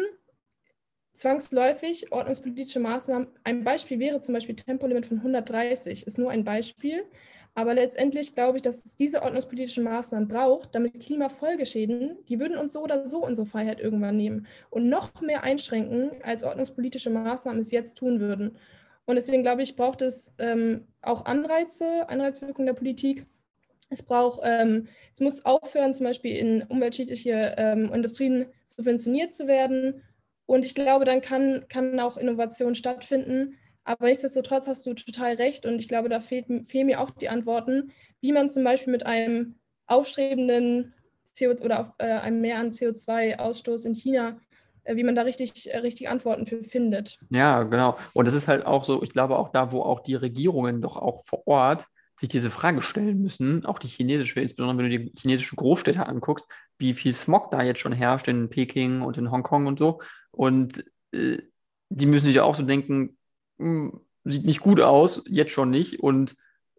zwangsläufig ordnungspolitische Maßnahmen. Ein Beispiel wäre zum Beispiel Tempolimit von 130, ist nur ein Beispiel. Aber letztendlich glaube ich, dass es diese ordnungspolitischen Maßnahmen braucht, damit Klimafolgeschäden, die würden uns so oder so unsere Freiheit irgendwann nehmen und noch mehr einschränken, als ordnungspolitische Maßnahmen es jetzt tun würden. Und deswegen glaube ich, braucht es ähm, auch Anreize, Anreizwirkung der Politik. Es braucht, ähm, es muss aufhören, zum Beispiel in umweltschädliche ähm, Industrien subventioniert zu werden. Und ich glaube, dann kann, kann auch Innovation stattfinden aber nichtsdestotrotz hast du total recht und ich glaube, da fehlt, fehlen mir auch die Antworten, wie man zum Beispiel mit einem aufstrebenden CO oder auf, äh, einem Mehr an CO2-Ausstoß in China, äh, wie man da richtig, äh, richtig Antworten für findet. Ja, genau. Und das ist halt auch so, ich glaube auch da, wo auch die Regierungen doch auch vor Ort sich diese Frage stellen müssen, auch die chinesische, insbesondere wenn du die chinesische Großstädte anguckst, wie viel Smog da jetzt schon herrscht in Peking und in Hongkong und so. Und äh, die müssen sich auch so denken, hm, sieht nicht gut aus, jetzt schon nicht. Und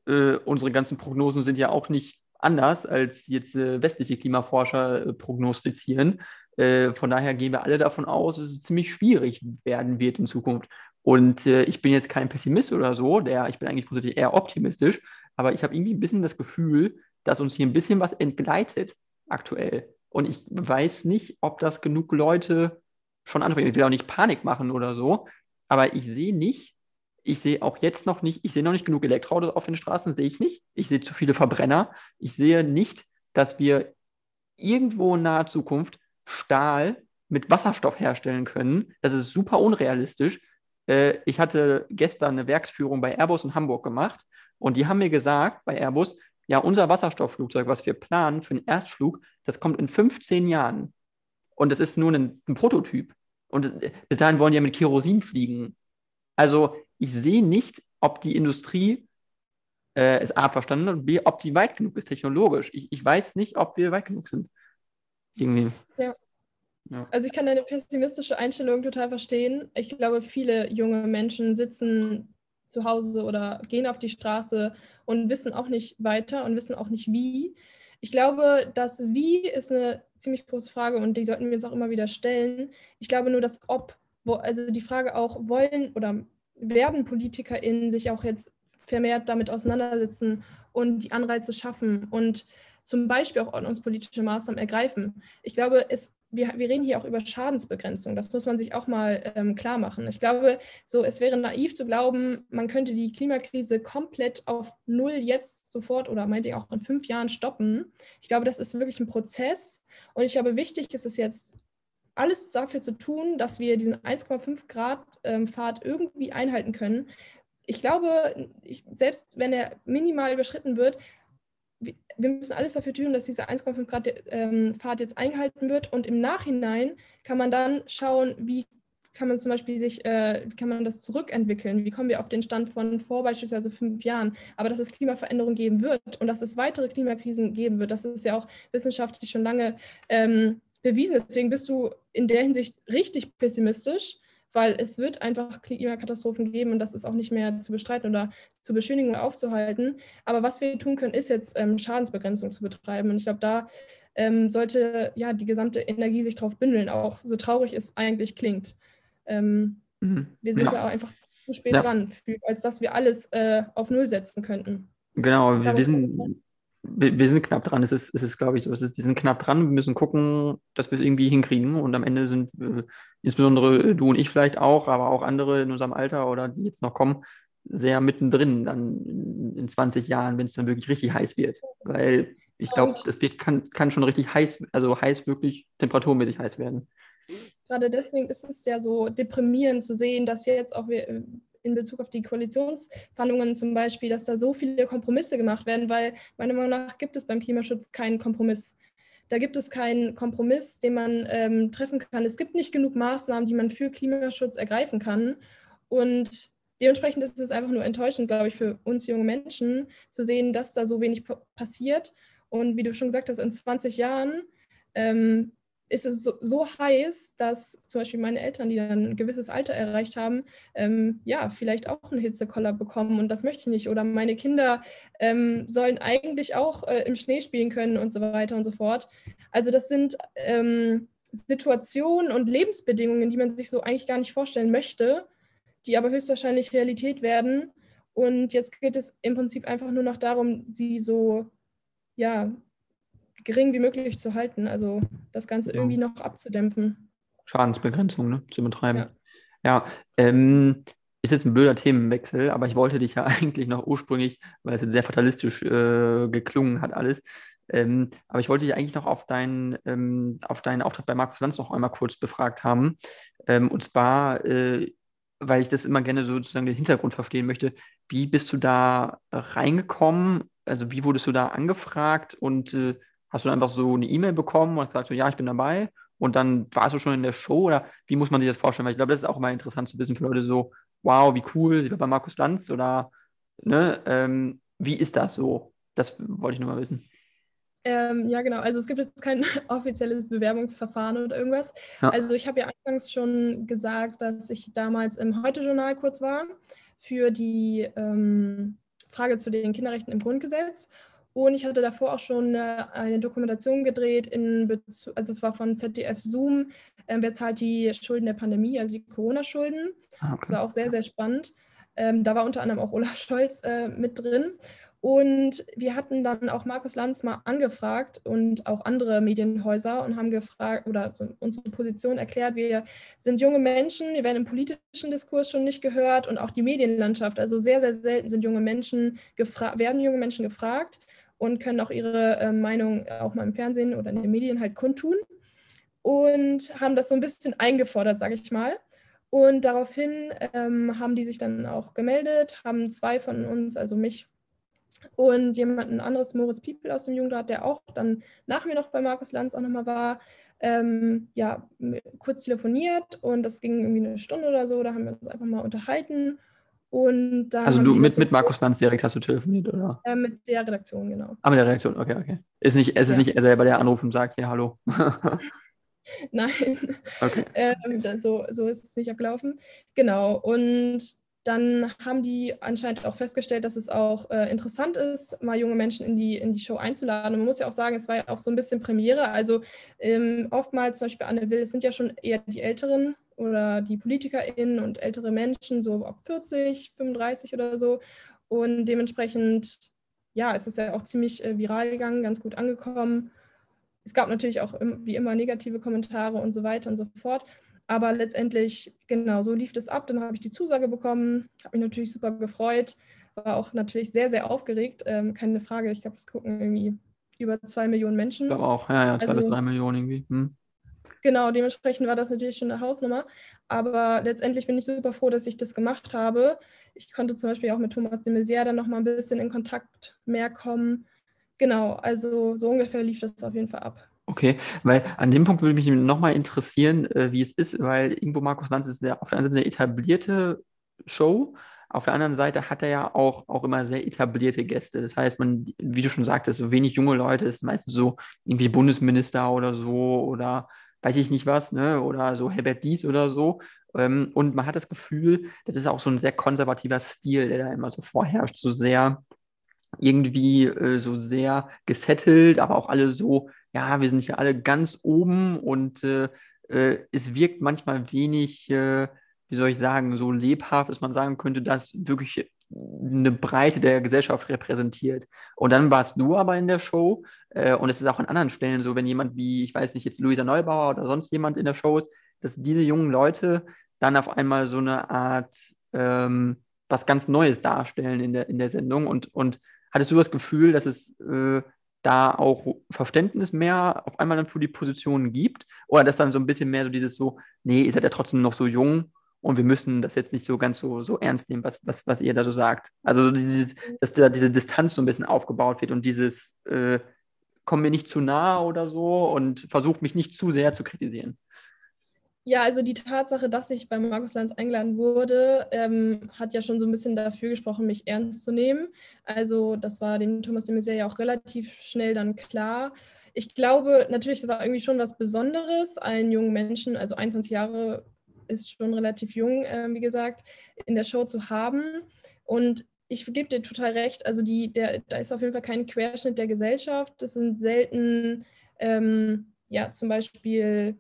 äh, unsere ganzen Prognosen sind ja auch nicht anders, als jetzt äh, westliche Klimaforscher äh, prognostizieren. Äh, von daher gehen wir alle davon aus, dass es ziemlich schwierig werden wird in Zukunft. Und äh, ich bin jetzt kein Pessimist oder so, der, ich bin eigentlich grundsätzlich eher optimistisch, aber ich habe irgendwie ein bisschen das Gefühl, dass uns hier ein bisschen was entgleitet aktuell. Und ich weiß nicht, ob das genug Leute schon ansprechen. Ich will auch nicht Panik machen oder so, aber ich sehe nicht, ich sehe auch jetzt noch nicht, ich sehe noch nicht genug Elektroautos auf den Straßen, sehe ich nicht. Ich sehe zu viele Verbrenner. Ich sehe nicht, dass wir irgendwo in naher Zukunft Stahl mit Wasserstoff herstellen können. Das ist super unrealistisch. Äh, ich hatte gestern eine Werksführung bei Airbus in Hamburg gemacht und die haben mir gesagt, bei Airbus, ja, unser Wasserstoffflugzeug, was wir planen für den Erstflug, das kommt in 15 Jahren. Und das ist nur ein, ein Prototyp. Und bis dahin wollen die ja mit Kerosin fliegen. Also ich sehe nicht, ob die Industrie äh, es A verstanden hat und B, ob die weit genug ist technologisch. Ich, ich weiß nicht, ob wir weit genug sind. Irgendwie. Ja. ja. Also ich kann deine pessimistische Einstellung total verstehen. Ich glaube, viele junge Menschen sitzen zu Hause oder gehen auf die Straße und wissen auch nicht weiter und wissen auch nicht wie. Ich glaube, das Wie ist eine ziemlich große Frage und die sollten wir uns auch immer wieder stellen. Ich glaube nur, das Ob, wo, also die Frage auch, wollen oder werden PolitikerInnen sich auch jetzt vermehrt damit auseinandersetzen und die Anreize schaffen und zum Beispiel auch ordnungspolitische Maßnahmen ergreifen. Ich glaube, es, wir, wir reden hier auch über Schadensbegrenzung. Das muss man sich auch mal ähm, klar machen. Ich glaube, so, es wäre naiv zu glauben, man könnte die Klimakrise komplett auf Null jetzt sofort oder meinte ich auch in fünf Jahren stoppen. Ich glaube, das ist wirklich ein Prozess. Und ich glaube, wichtig ist es jetzt, alles dafür zu tun, dass wir diesen 1,5 Grad ähm, Pfad irgendwie einhalten können. Ich glaube, ich, selbst wenn er minimal überschritten wird, wir müssen alles dafür tun, dass diese 1,5 Grad ähm, Fahrt jetzt eingehalten wird und im Nachhinein kann man dann schauen, wie kann man zum Beispiel sich, äh, wie kann man das zurückentwickeln? Wie kommen wir auf den Stand von vor beispielsweise fünf Jahren? Aber dass es Klimaveränderungen geben wird und dass es weitere Klimakrisen geben wird, das ist ja auch wissenschaftlich schon lange ähm, bewiesen. Deswegen bist du in der Hinsicht richtig pessimistisch weil es wird einfach Klimakatastrophen geben und das ist auch nicht mehr zu bestreiten oder zu beschönigen oder aufzuhalten. Aber was wir tun können, ist jetzt ähm, Schadensbegrenzung zu betreiben. Und ich glaube, da ähm, sollte ja die gesamte Energie sich drauf bündeln, auch so traurig es eigentlich klingt. Ähm, mhm. Wir sind ja. da einfach zu spät ja. dran, als dass wir alles äh, auf Null setzen könnten. Genau, wir, wir sind wir, wir, sind knapp dran. Es ist, es ist glaube ich, so. Es ist, wir sind knapp dran. Wir müssen gucken, dass wir es irgendwie hinkriegen. Und am Ende sind äh, insbesondere du und ich vielleicht auch, aber auch andere in unserem Alter oder die jetzt noch kommen, sehr mittendrin dann in, in 20 Jahren, wenn es dann wirklich richtig heiß wird. Weil ich glaube, es wird, kann, kann schon richtig heiß, also heiß wirklich temperaturmäßig heiß werden. Gerade deswegen ist es ja so deprimierend zu sehen, dass jetzt auch wir, in Bezug auf die Koalitionsverhandlungen zum Beispiel, dass da so viele Kompromisse gemacht werden, weil meiner Meinung nach gibt es beim Klimaschutz keinen Kompromiss. Da gibt es keinen Kompromiss, den man ähm, treffen kann. Es gibt nicht genug Maßnahmen, die man für Klimaschutz ergreifen kann. Und dementsprechend ist es einfach nur enttäuschend, glaube ich, für uns junge Menschen zu sehen, dass da so wenig passiert. Und wie du schon gesagt hast, in 20 Jahren ähm, ist es so, so, heiß, dass zum Beispiel meine Eltern, die dann ein gewisses Alter erreicht haben, ähm, ja, vielleicht auch einen Hitzekoller bekommen und das möchte ich nicht. Oder meine Kinder ähm, sollen eigentlich auch äh, im Schnee spielen können und so weiter und so fort. Also das sind ähm, Situationen und Lebensbedingungen, die man sich so eigentlich gar nicht vorstellen möchte, die aber höchstwahrscheinlich Realität werden. Und jetzt geht es im Prinzip einfach nur noch darum, sie so ja, gering wie möglich zu halten. Also das Ganze genau. irgendwie noch abzudämpfen. Schadensbegrenzung ne, zu betreiben. Ja, ja ähm, ist jetzt ein blöder Themenwechsel, aber ich wollte dich ja eigentlich noch ursprünglich, weil es jetzt sehr fatalistisch äh, geklungen hat alles, ähm, aber ich wollte dich eigentlich noch auf deinen, ähm, auf deinen Auftritt bei Markus Lanz noch einmal kurz befragt haben. Ähm, und zwar, äh, weil ich das immer gerne sozusagen den Hintergrund verstehen möchte. Wie bist du da reingekommen? Also wie wurdest du da angefragt und äh, Hast du einfach so eine E-Mail bekommen und gesagt, so, ja, ich bin dabei und dann warst du schon in der Show oder wie muss man sich das vorstellen? Weil ich glaube, das ist auch mal interessant zu wissen für Leute so, wow, wie cool, sie war bei Markus Lanz oder ne, ähm, wie ist das so? Das wollte ich nur mal wissen. Ähm, ja, genau. Also es gibt jetzt kein offizielles Bewerbungsverfahren oder irgendwas. Ja. Also ich habe ja anfangs schon gesagt, dass ich damals im Heute-Journal kurz war für die ähm, Frage zu den Kinderrechten im Grundgesetz. Und ich hatte davor auch schon eine, eine Dokumentation gedreht, in Bezug, also war von ZDF Zoom, äh, wer zahlt die Schulden der Pandemie, also die Corona-Schulden. Ah, okay. Das war auch sehr, sehr spannend. Ähm, da war unter anderem auch Olaf Scholz äh, mit drin. Und wir hatten dann auch Markus Lanz mal angefragt und auch andere Medienhäuser und haben gefragt oder so unsere Position erklärt. Wir sind junge Menschen, wir werden im politischen Diskurs schon nicht gehört und auch die Medienlandschaft. Also sehr, sehr selten sind junge Menschen werden junge Menschen gefragt und können auch ihre äh, Meinung auch mal im Fernsehen oder in den Medien halt kundtun und haben das so ein bisschen eingefordert, sage ich mal. Und daraufhin ähm, haben die sich dann auch gemeldet, haben zwei von uns, also mich und jemanden anderes, Moritz Piepel aus dem Jugendrat, der auch dann nach mir noch bei Markus Lanz auch nochmal war, ähm, ja, kurz telefoniert und das ging irgendwie eine Stunde oder so, da haben wir uns einfach mal unterhalten und also du mit, mit Markus Lanz direkt hast du telefoniert, oder? Äh, mit der Redaktion, genau. Ah, mit der Redaktion, okay, okay. Ist nicht, es ist ja. nicht er selber, der anruft und sagt, ja, hallo. Nein. Okay. Ähm, so, so ist es nicht abgelaufen. Genau. Und dann haben die anscheinend auch festgestellt, dass es auch äh, interessant ist, mal junge Menschen in die, in die Show einzuladen. Und man muss ja auch sagen, es war ja auch so ein bisschen Premiere. Also ähm, oftmals, zum Beispiel Anne Will, es sind ja schon eher die Älteren oder die PolitikerInnen und ältere Menschen, so ab 40, 35 oder so. Und dementsprechend, ja, es ist ja auch ziemlich äh, viral gegangen, ganz gut angekommen. Es gab natürlich auch wie immer negative Kommentare und so weiter und so fort. Aber letztendlich, genau, so lief das ab. Dann habe ich die Zusage bekommen, habe mich natürlich super gefreut, war auch natürlich sehr, sehr aufgeregt. Ähm, keine Frage, ich glaube, es gucken irgendwie über zwei Millionen Menschen. Ich glaube auch, ja, ja, zwei also, bis drei Millionen irgendwie. Hm. Genau, dementsprechend war das natürlich schon eine Hausnummer. Aber letztendlich bin ich super froh, dass ich das gemacht habe. Ich konnte zum Beispiel auch mit Thomas de Maizière dann nochmal ein bisschen in Kontakt mehr kommen. Genau, also so ungefähr lief das auf jeden Fall ab. Okay, weil an dem Punkt würde mich nochmal interessieren, äh, wie es ist, weil irgendwo Markus Lanz ist der, auf der einen Seite eine etablierte Show, auf der anderen Seite hat er ja auch, auch immer sehr etablierte Gäste. Das heißt, man, wie du schon sagtest, so wenig junge Leute, ist meistens so irgendwie Bundesminister oder so oder weiß ich nicht was, ne? Oder so Herbert Dies oder so. Ähm, und man hat das Gefühl, das ist auch so ein sehr konservativer Stil, der da immer so vorherrscht, so sehr irgendwie äh, so sehr gesettelt, aber auch alle so ja, wir sind hier alle ganz oben und äh, äh, es wirkt manchmal wenig, äh, wie soll ich sagen, so lebhaft, dass man sagen könnte, dass wirklich eine Breite der Gesellschaft repräsentiert. Und dann warst du aber in der Show äh, und es ist auch an anderen Stellen so, wenn jemand wie, ich weiß nicht, jetzt Luisa Neubauer oder sonst jemand in der Show ist, dass diese jungen Leute dann auf einmal so eine Art ähm, was ganz Neues darstellen in der, in der Sendung und, und hattest du das Gefühl, dass es äh, da auch Verständnis mehr auf einmal dann für die Positionen gibt? Oder dass dann so ein bisschen mehr so dieses so, nee, ihr seid ja trotzdem noch so jung und wir müssen das jetzt nicht so ganz so, so ernst nehmen, was, was, was ihr da so sagt. Also dieses, dass da diese Distanz so ein bisschen aufgebaut wird und dieses, äh, komm mir nicht zu nah oder so und versucht mich nicht zu sehr zu kritisieren. Ja, also die Tatsache, dass ich bei Markus Lanz eingeladen wurde, ähm, hat ja schon so ein bisschen dafür gesprochen, mich ernst zu nehmen. Also das war dem Thomas de Maizière ja auch relativ schnell dann klar. Ich glaube, natürlich war irgendwie schon was Besonderes, einen jungen Menschen, also 21 Jahre ist schon relativ jung, äh, wie gesagt, in der Show zu haben. Und ich gebe dir total recht, also die, der, da ist auf jeden Fall kein Querschnitt der Gesellschaft. Das sind selten, ähm, ja, zum Beispiel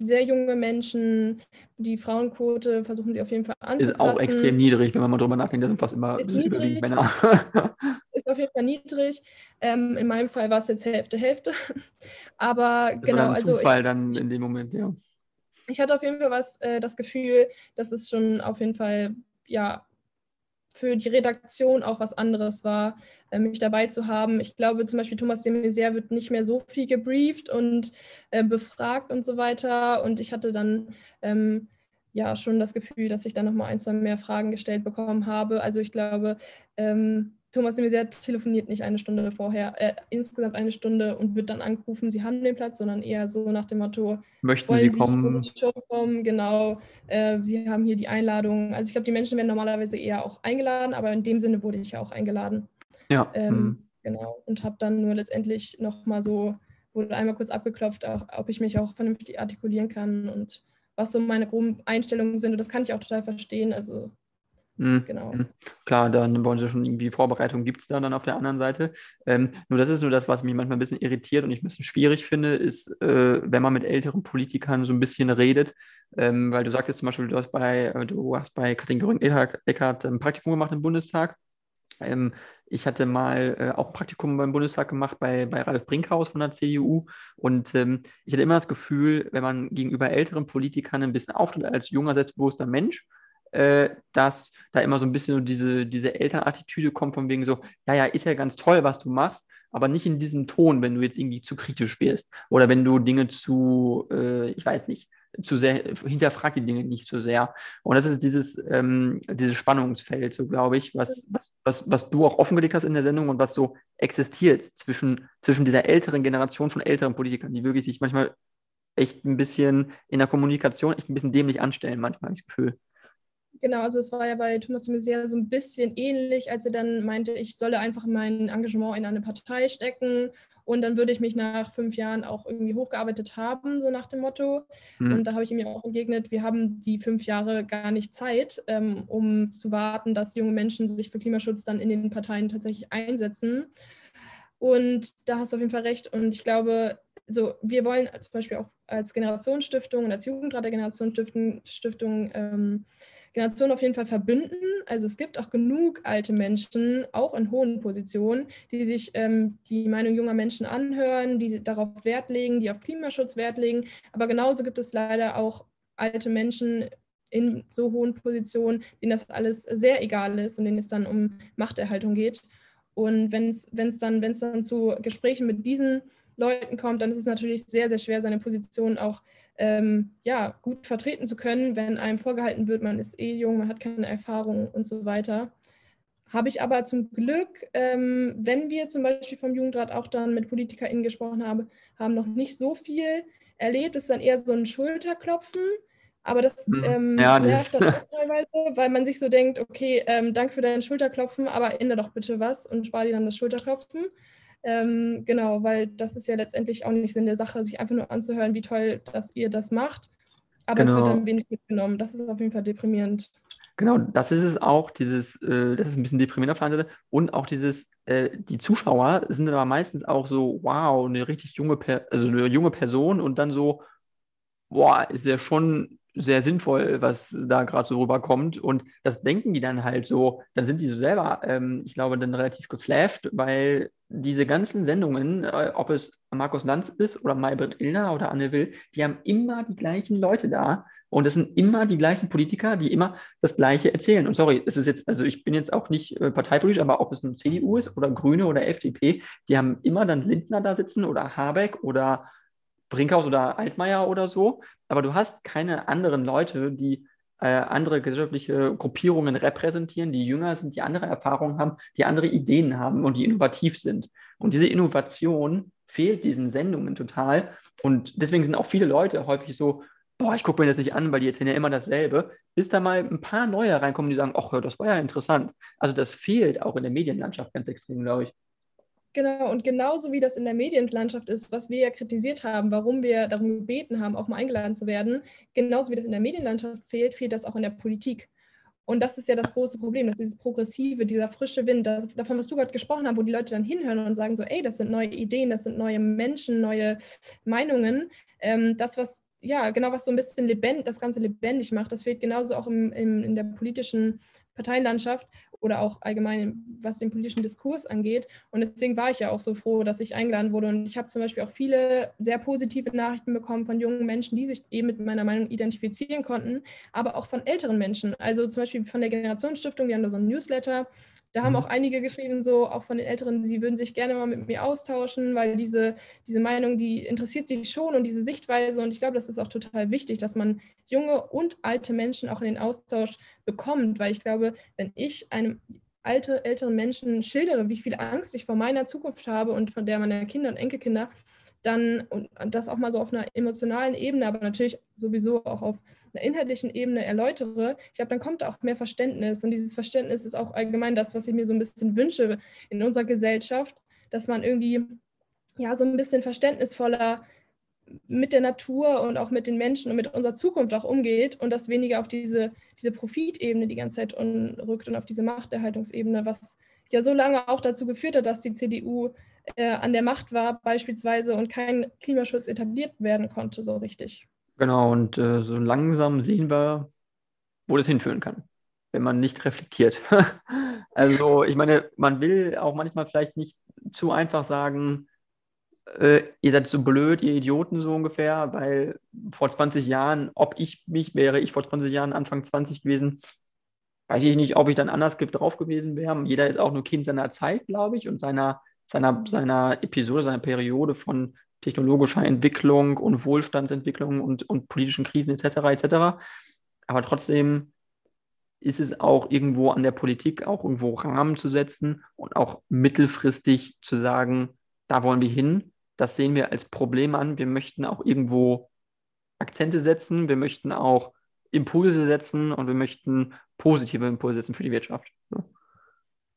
sehr junge Menschen. Die Frauenquote versuchen sie auf jeden Fall anzupassen. Ist auch extrem niedrig, wenn man mal drüber nachdenkt. Das sind fast immer überwiegend Männer. ist auf jeden Fall niedrig. Ähm, in meinem Fall war es jetzt Hälfte, Hälfte. Aber das genau, war ein also. Zufall ich, dann in dem Moment, ja. Ich hatte auf jeden Fall was, äh, das Gefühl, dass es schon auf jeden Fall ja, für die Redaktion auch was anderes war, äh, mich dabei zu haben. Ich glaube zum Beispiel Thomas de Maizière wird nicht mehr so viel gebrieft und äh, befragt und so weiter. Und ich hatte dann ähm, ja schon das Gefühl, dass ich dann nochmal ein, zwei mehr Fragen gestellt bekommen habe. Also ich glaube, ähm, Thomas de Maizière telefoniert nicht eine Stunde vorher, äh, insgesamt eine Stunde und wird dann angerufen, Sie haben den Platz, sondern eher so nach dem Motto, möchten Sie, Sie kommen? Show kommen? Genau, äh, Sie haben hier die Einladung. Also ich glaube, die Menschen werden normalerweise eher auch eingeladen, aber in dem Sinne wurde ich ja auch eingeladen. Ja. Ähm, hm. Genau, und habe dann nur letztendlich nochmal so, wurde einmal kurz abgeklopft, auch, ob ich mich auch vernünftig artikulieren kann und was so meine groben Einstellungen sind. Und das kann ich auch total verstehen. Also Mhm. Genau. Mhm. Klar, dann wollen sie schon irgendwie Vorbereitung gibt es da dann auf der anderen Seite. Ähm, nur das ist nur das, was mich manchmal ein bisschen irritiert und ich ein bisschen schwierig finde, ist, äh, wenn man mit älteren Politikern so ein bisschen redet, ähm, weil du sagtest zum Beispiel, du hast bei, äh, du hast bei Katrin Göring-Eckardt ein Praktikum gemacht im Bundestag. Ähm, ich hatte mal äh, auch ein Praktikum beim Bundestag gemacht bei, bei Ralf Brinkhaus von der CDU und ähm, ich hatte immer das Gefühl, wenn man gegenüber älteren Politikern ein bisschen auftritt als junger, selbstbewusster Mensch, äh, dass da immer so ein bisschen so diese, diese Elternattitüde kommt, von wegen so, ja, ja, ist ja ganz toll, was du machst, aber nicht in diesem Ton, wenn du jetzt irgendwie zu kritisch wirst oder wenn du Dinge zu, äh, ich weiß nicht, zu sehr, hinterfragt die Dinge nicht so sehr. Und das ist dieses, ähm, dieses Spannungsfeld, so glaube ich, was, was, was, was du auch offengelegt hast in der Sendung und was so existiert zwischen, zwischen dieser älteren Generation von älteren Politikern, die wirklich sich manchmal echt ein bisschen in der Kommunikation echt ein bisschen dämlich anstellen, manchmal, habe ich das Gefühl. Genau, also es war ja bei Thomas de Maizière so ein bisschen ähnlich, als er dann meinte, ich solle einfach mein Engagement in eine Partei stecken Und dann würde ich mich nach fünf Jahren auch irgendwie hochgearbeitet haben, so nach dem Motto. Mhm. Und da habe ich ihm auch entgegnet, wir haben die fünf Jahre gar nicht Zeit, ähm, um zu warten, dass junge Menschen sich für Klimaschutz dann in den Parteien tatsächlich einsetzen. Und da hast du auf jeden Fall recht. Und ich glaube, so, wir wollen zum Beispiel auch als Generationsstiftung und als Jugendrat der Generationsstiftung Stiftung, ähm, Generationen auf jeden Fall verbünden. Also es gibt auch genug alte Menschen, auch in hohen Positionen, die sich ähm, die Meinung junger Menschen anhören, die darauf Wert legen, die auf Klimaschutz Wert legen. Aber genauso gibt es leider auch alte Menschen in so hohen Positionen, denen das alles sehr egal ist und denen es dann um Machterhaltung geht. Und wenn es dann, dann zu Gesprächen mit diesen Leuten kommt, dann ist es natürlich sehr, sehr schwer, seine Position auch ähm, ja, gut vertreten zu können, wenn einem vorgehalten wird, man ist eh jung, man hat keine Erfahrung und so weiter. Habe ich aber zum Glück, ähm, wenn wir zum Beispiel vom Jugendrat auch dann mit PolitikerInnen gesprochen haben, haben noch nicht so viel erlebt. Es ist dann eher so ein Schulterklopfen. Aber das hm. ähm, ja, nervt dann auch teilweise, weil man sich so denkt, okay, ähm, danke für dein Schulterklopfen, aber ändere doch bitte was und spare dir dann das Schulterklopfen. Ähm, genau, weil das ist ja letztendlich auch nicht Sinn der Sache, sich einfach nur anzuhören, wie toll, dass ihr das macht. Aber genau. es wird genau. dann wenig mitgenommen. Das ist auf jeden Fall deprimierend. Genau, das ist es auch, dieses, äh, das ist ein bisschen deprimierend auf der einen Seite. Und auch dieses, äh, die Zuschauer sind aber meistens auch so, wow, eine richtig junge, per also eine junge Person und dann so, boah, ist ja schon sehr sinnvoll, was da gerade so rüberkommt. Und das denken die dann halt so, dann sind die so selber, ähm, ich glaube, dann relativ geflasht, weil diese ganzen Sendungen, äh, ob es Markus Lanz ist oder Maybrit Illner oder Anne Will, die haben immer die gleichen Leute da. Und es sind immer die gleichen Politiker, die immer das Gleiche erzählen. Und sorry, es ist jetzt, also ich bin jetzt auch nicht äh, parteipolitisch, aber ob es nun CDU ist oder Grüne oder FDP, die haben immer dann Lindner da sitzen oder Habeck oder Brinkhaus oder Altmaier oder so, aber du hast keine anderen Leute, die äh, andere gesellschaftliche Gruppierungen repräsentieren, die jünger sind, die andere Erfahrungen haben, die andere Ideen haben und die innovativ sind. Und diese Innovation fehlt diesen Sendungen total. Und deswegen sind auch viele Leute häufig so, boah, ich gucke mir das nicht an, weil die erzählen ja immer dasselbe, bis da mal ein paar neue reinkommen, die sagen, ach das war ja interessant. Also das fehlt auch in der Medienlandschaft ganz extrem, glaube ich. Genau, und genauso wie das in der Medienlandschaft ist, was wir ja kritisiert haben, warum wir darum gebeten haben, auch mal eingeladen zu werden, genauso wie das in der Medienlandschaft fehlt, fehlt das auch in der Politik. Und das ist ja das große Problem, dass dieses Progressive, dieser frische Wind, das, davon, was du gerade gesprochen hast, wo die Leute dann hinhören und sagen so, ey, das sind neue Ideen, das sind neue Menschen, neue Meinungen. Ähm, das, was, ja, genau, was so ein bisschen lebend, das Ganze lebendig macht, das fehlt genauso auch im, im, in der politischen Parteienlandschaft oder auch allgemein, was den politischen Diskurs angeht. Und deswegen war ich ja auch so froh, dass ich eingeladen wurde. Und ich habe zum Beispiel auch viele sehr positive Nachrichten bekommen von jungen Menschen, die sich eben mit meiner Meinung identifizieren konnten, aber auch von älteren Menschen. Also zum Beispiel von der Generationsstiftung, die haben da so ein Newsletter. Da haben mhm. auch einige geschrieben, so auch von den Älteren, sie würden sich gerne mal mit mir austauschen, weil diese, diese Meinung, die interessiert sie schon und diese Sichtweise. Und ich glaube, das ist auch total wichtig, dass man junge und alte Menschen auch in den Austausch bekommt, weil ich glaube, wenn ich alte, älteren Menschen schildere, wie viel Angst ich vor meiner Zukunft habe und von der meiner Kinder und Enkelkinder, dann und das auch mal so auf einer emotionalen Ebene, aber natürlich sowieso auch auf einer inhaltlichen Ebene erläutere, ich glaube, dann kommt auch mehr Verständnis. Und dieses Verständnis ist auch allgemein das, was ich mir so ein bisschen wünsche in unserer Gesellschaft, dass man irgendwie ja so ein bisschen verständnisvoller mit der Natur und auch mit den Menschen und mit unserer Zukunft auch umgeht und das weniger auf diese, diese Profitebene die ganze Zeit rückt und auf diese Machterhaltungsebene, was ja so lange auch dazu geführt hat, dass die CDU äh, an der Macht war beispielsweise und kein Klimaschutz etabliert werden konnte so richtig. Genau, und äh, so langsam sehen wir, wo das hinführen kann, wenn man nicht reflektiert. also ich meine, man will auch manchmal vielleicht nicht zu einfach sagen, äh, ihr seid so blöd, ihr Idioten so ungefähr, weil vor 20 Jahren, ob ich mich, wäre ich vor 20 Jahren Anfang 20 gewesen, weiß ich nicht, ob ich dann anders drauf gewesen wäre. Jeder ist auch nur Kind seiner Zeit, glaube ich, und seiner, seiner, seiner Episode, seiner Periode von technologischer Entwicklung und Wohlstandsentwicklung und, und politischen Krisen etc. etc. Aber trotzdem ist es auch irgendwo an der Politik, auch irgendwo Rahmen zu setzen und auch mittelfristig zu sagen, da wollen wir hin. Das sehen wir als Problem an. Wir möchten auch irgendwo Akzente setzen, wir möchten auch Impulse setzen und wir möchten positive Impulse setzen für die Wirtschaft.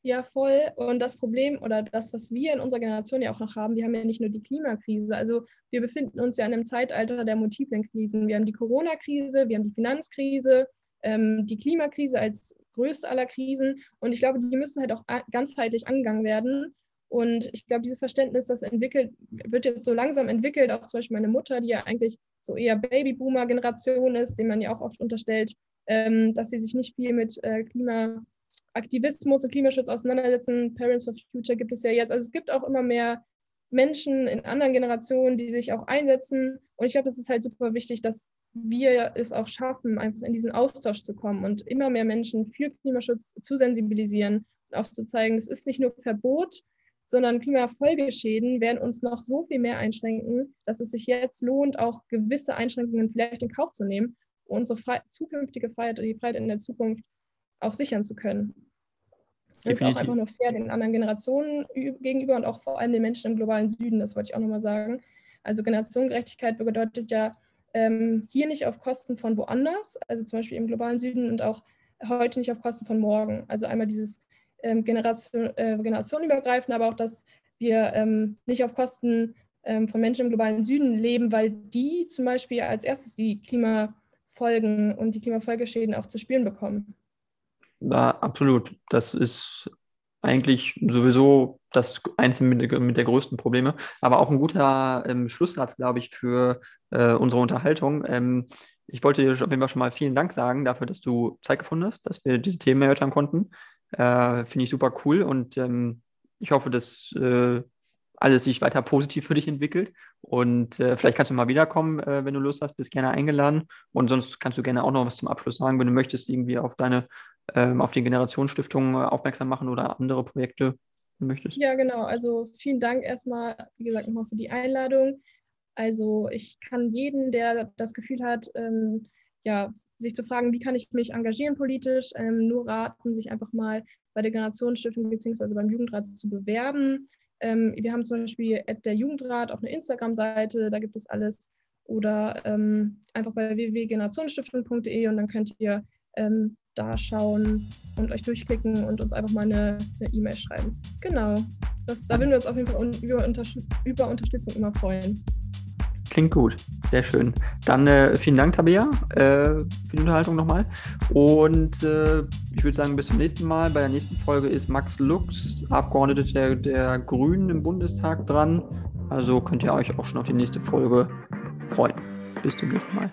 Ja, voll. Und das Problem oder das, was wir in unserer Generation ja auch noch haben, wir haben ja nicht nur die Klimakrise. Also wir befinden uns ja in einem Zeitalter der multiplen Krisen. Wir haben die Corona-Krise, wir haben die Finanzkrise, ähm, die Klimakrise als größte aller Krisen. Und ich glaube, die müssen halt auch ganzheitlich angegangen werden. Und ich glaube, dieses Verständnis, das entwickelt, wird jetzt so langsam entwickelt, auch zum Beispiel meine Mutter, die ja eigentlich so eher Babyboomer-Generation ist, dem man ja auch oft unterstellt, ähm, dass sie sich nicht viel mit äh, Klimaaktivismus und Klimaschutz auseinandersetzen. Parents for Future gibt es ja jetzt. Also es gibt auch immer mehr Menschen in anderen Generationen, die sich auch einsetzen. Und ich glaube, es ist halt super wichtig, dass wir es auch schaffen, einfach in diesen Austausch zu kommen und immer mehr Menschen für Klimaschutz zu sensibilisieren und aufzuzeigen, es ist nicht nur Verbot, sondern Klimafolgeschäden werden uns noch so viel mehr einschränken, dass es sich jetzt lohnt, auch gewisse Einschränkungen vielleicht in Kauf zu nehmen, um unsere Fre zukünftige Freiheit oder die Freiheit in der Zukunft auch sichern zu können. Das ist auch einfach nur fair den anderen Generationen gegenüber und auch vor allem den Menschen im globalen Süden, das wollte ich auch nochmal sagen. Also Generationengerechtigkeit bedeutet ja ähm, hier nicht auf Kosten von woanders, also zum Beispiel im globalen Süden und auch heute nicht auf Kosten von morgen. Also einmal dieses ähm, Generation, äh, generationenübergreifend, aber auch, dass wir ähm, nicht auf Kosten ähm, von Menschen im globalen Süden leben, weil die zum Beispiel als erstes die Klimafolgen und die Klimafolgeschäden auch zu spüren bekommen. Ja, absolut. Das ist eigentlich sowieso das eins mit, mit der größten Probleme, aber auch ein guter ähm, Schlusssatz, glaube ich, für äh, unsere Unterhaltung. Ähm, ich wollte dir auf jeden Fall schon mal vielen Dank sagen dafür, dass du Zeit gefunden hast, dass wir diese Themen erörtern konnten. Äh, Finde ich super cool und ähm, ich hoffe, dass äh, alles sich weiter positiv für dich entwickelt. Und äh, vielleicht kannst du mal wiederkommen, äh, wenn du Lust hast, bist gerne eingeladen. Und sonst kannst du gerne auch noch was zum Abschluss sagen, wenn du möchtest, irgendwie auf deine, ähm, auf die Generationsstiftung äh, aufmerksam machen oder andere Projekte möchtest. Ja, genau. Also vielen Dank erstmal, wie gesagt, nochmal für die Einladung. Also ich kann jeden, der das Gefühl hat, ähm, ja, sich zu fragen, wie kann ich mich engagieren politisch, ähm, nur raten, sich einfach mal bei der Generationsstiftung bzw. beim Jugendrat zu bewerben. Ähm, wir haben zum Beispiel der Jugendrat auch eine Instagram-Seite, da gibt es alles. Oder ähm, einfach bei www.generationsstiftung.de und dann könnt ihr ähm, da schauen und euch durchklicken und uns einfach mal eine E-Mail e schreiben. Genau. Das, da würden wir uns auf jeden Fall über, über Unterstützung immer freuen. Klingt gut, sehr schön. Dann äh, vielen Dank, Tabea, äh, für die Unterhaltung nochmal. Und äh, ich würde sagen, bis zum nächsten Mal. Bei der nächsten Folge ist Max Lux, Abgeordneter der, der Grünen im Bundestag, dran. Also könnt ihr euch auch schon auf die nächste Folge freuen. Bis zum nächsten Mal.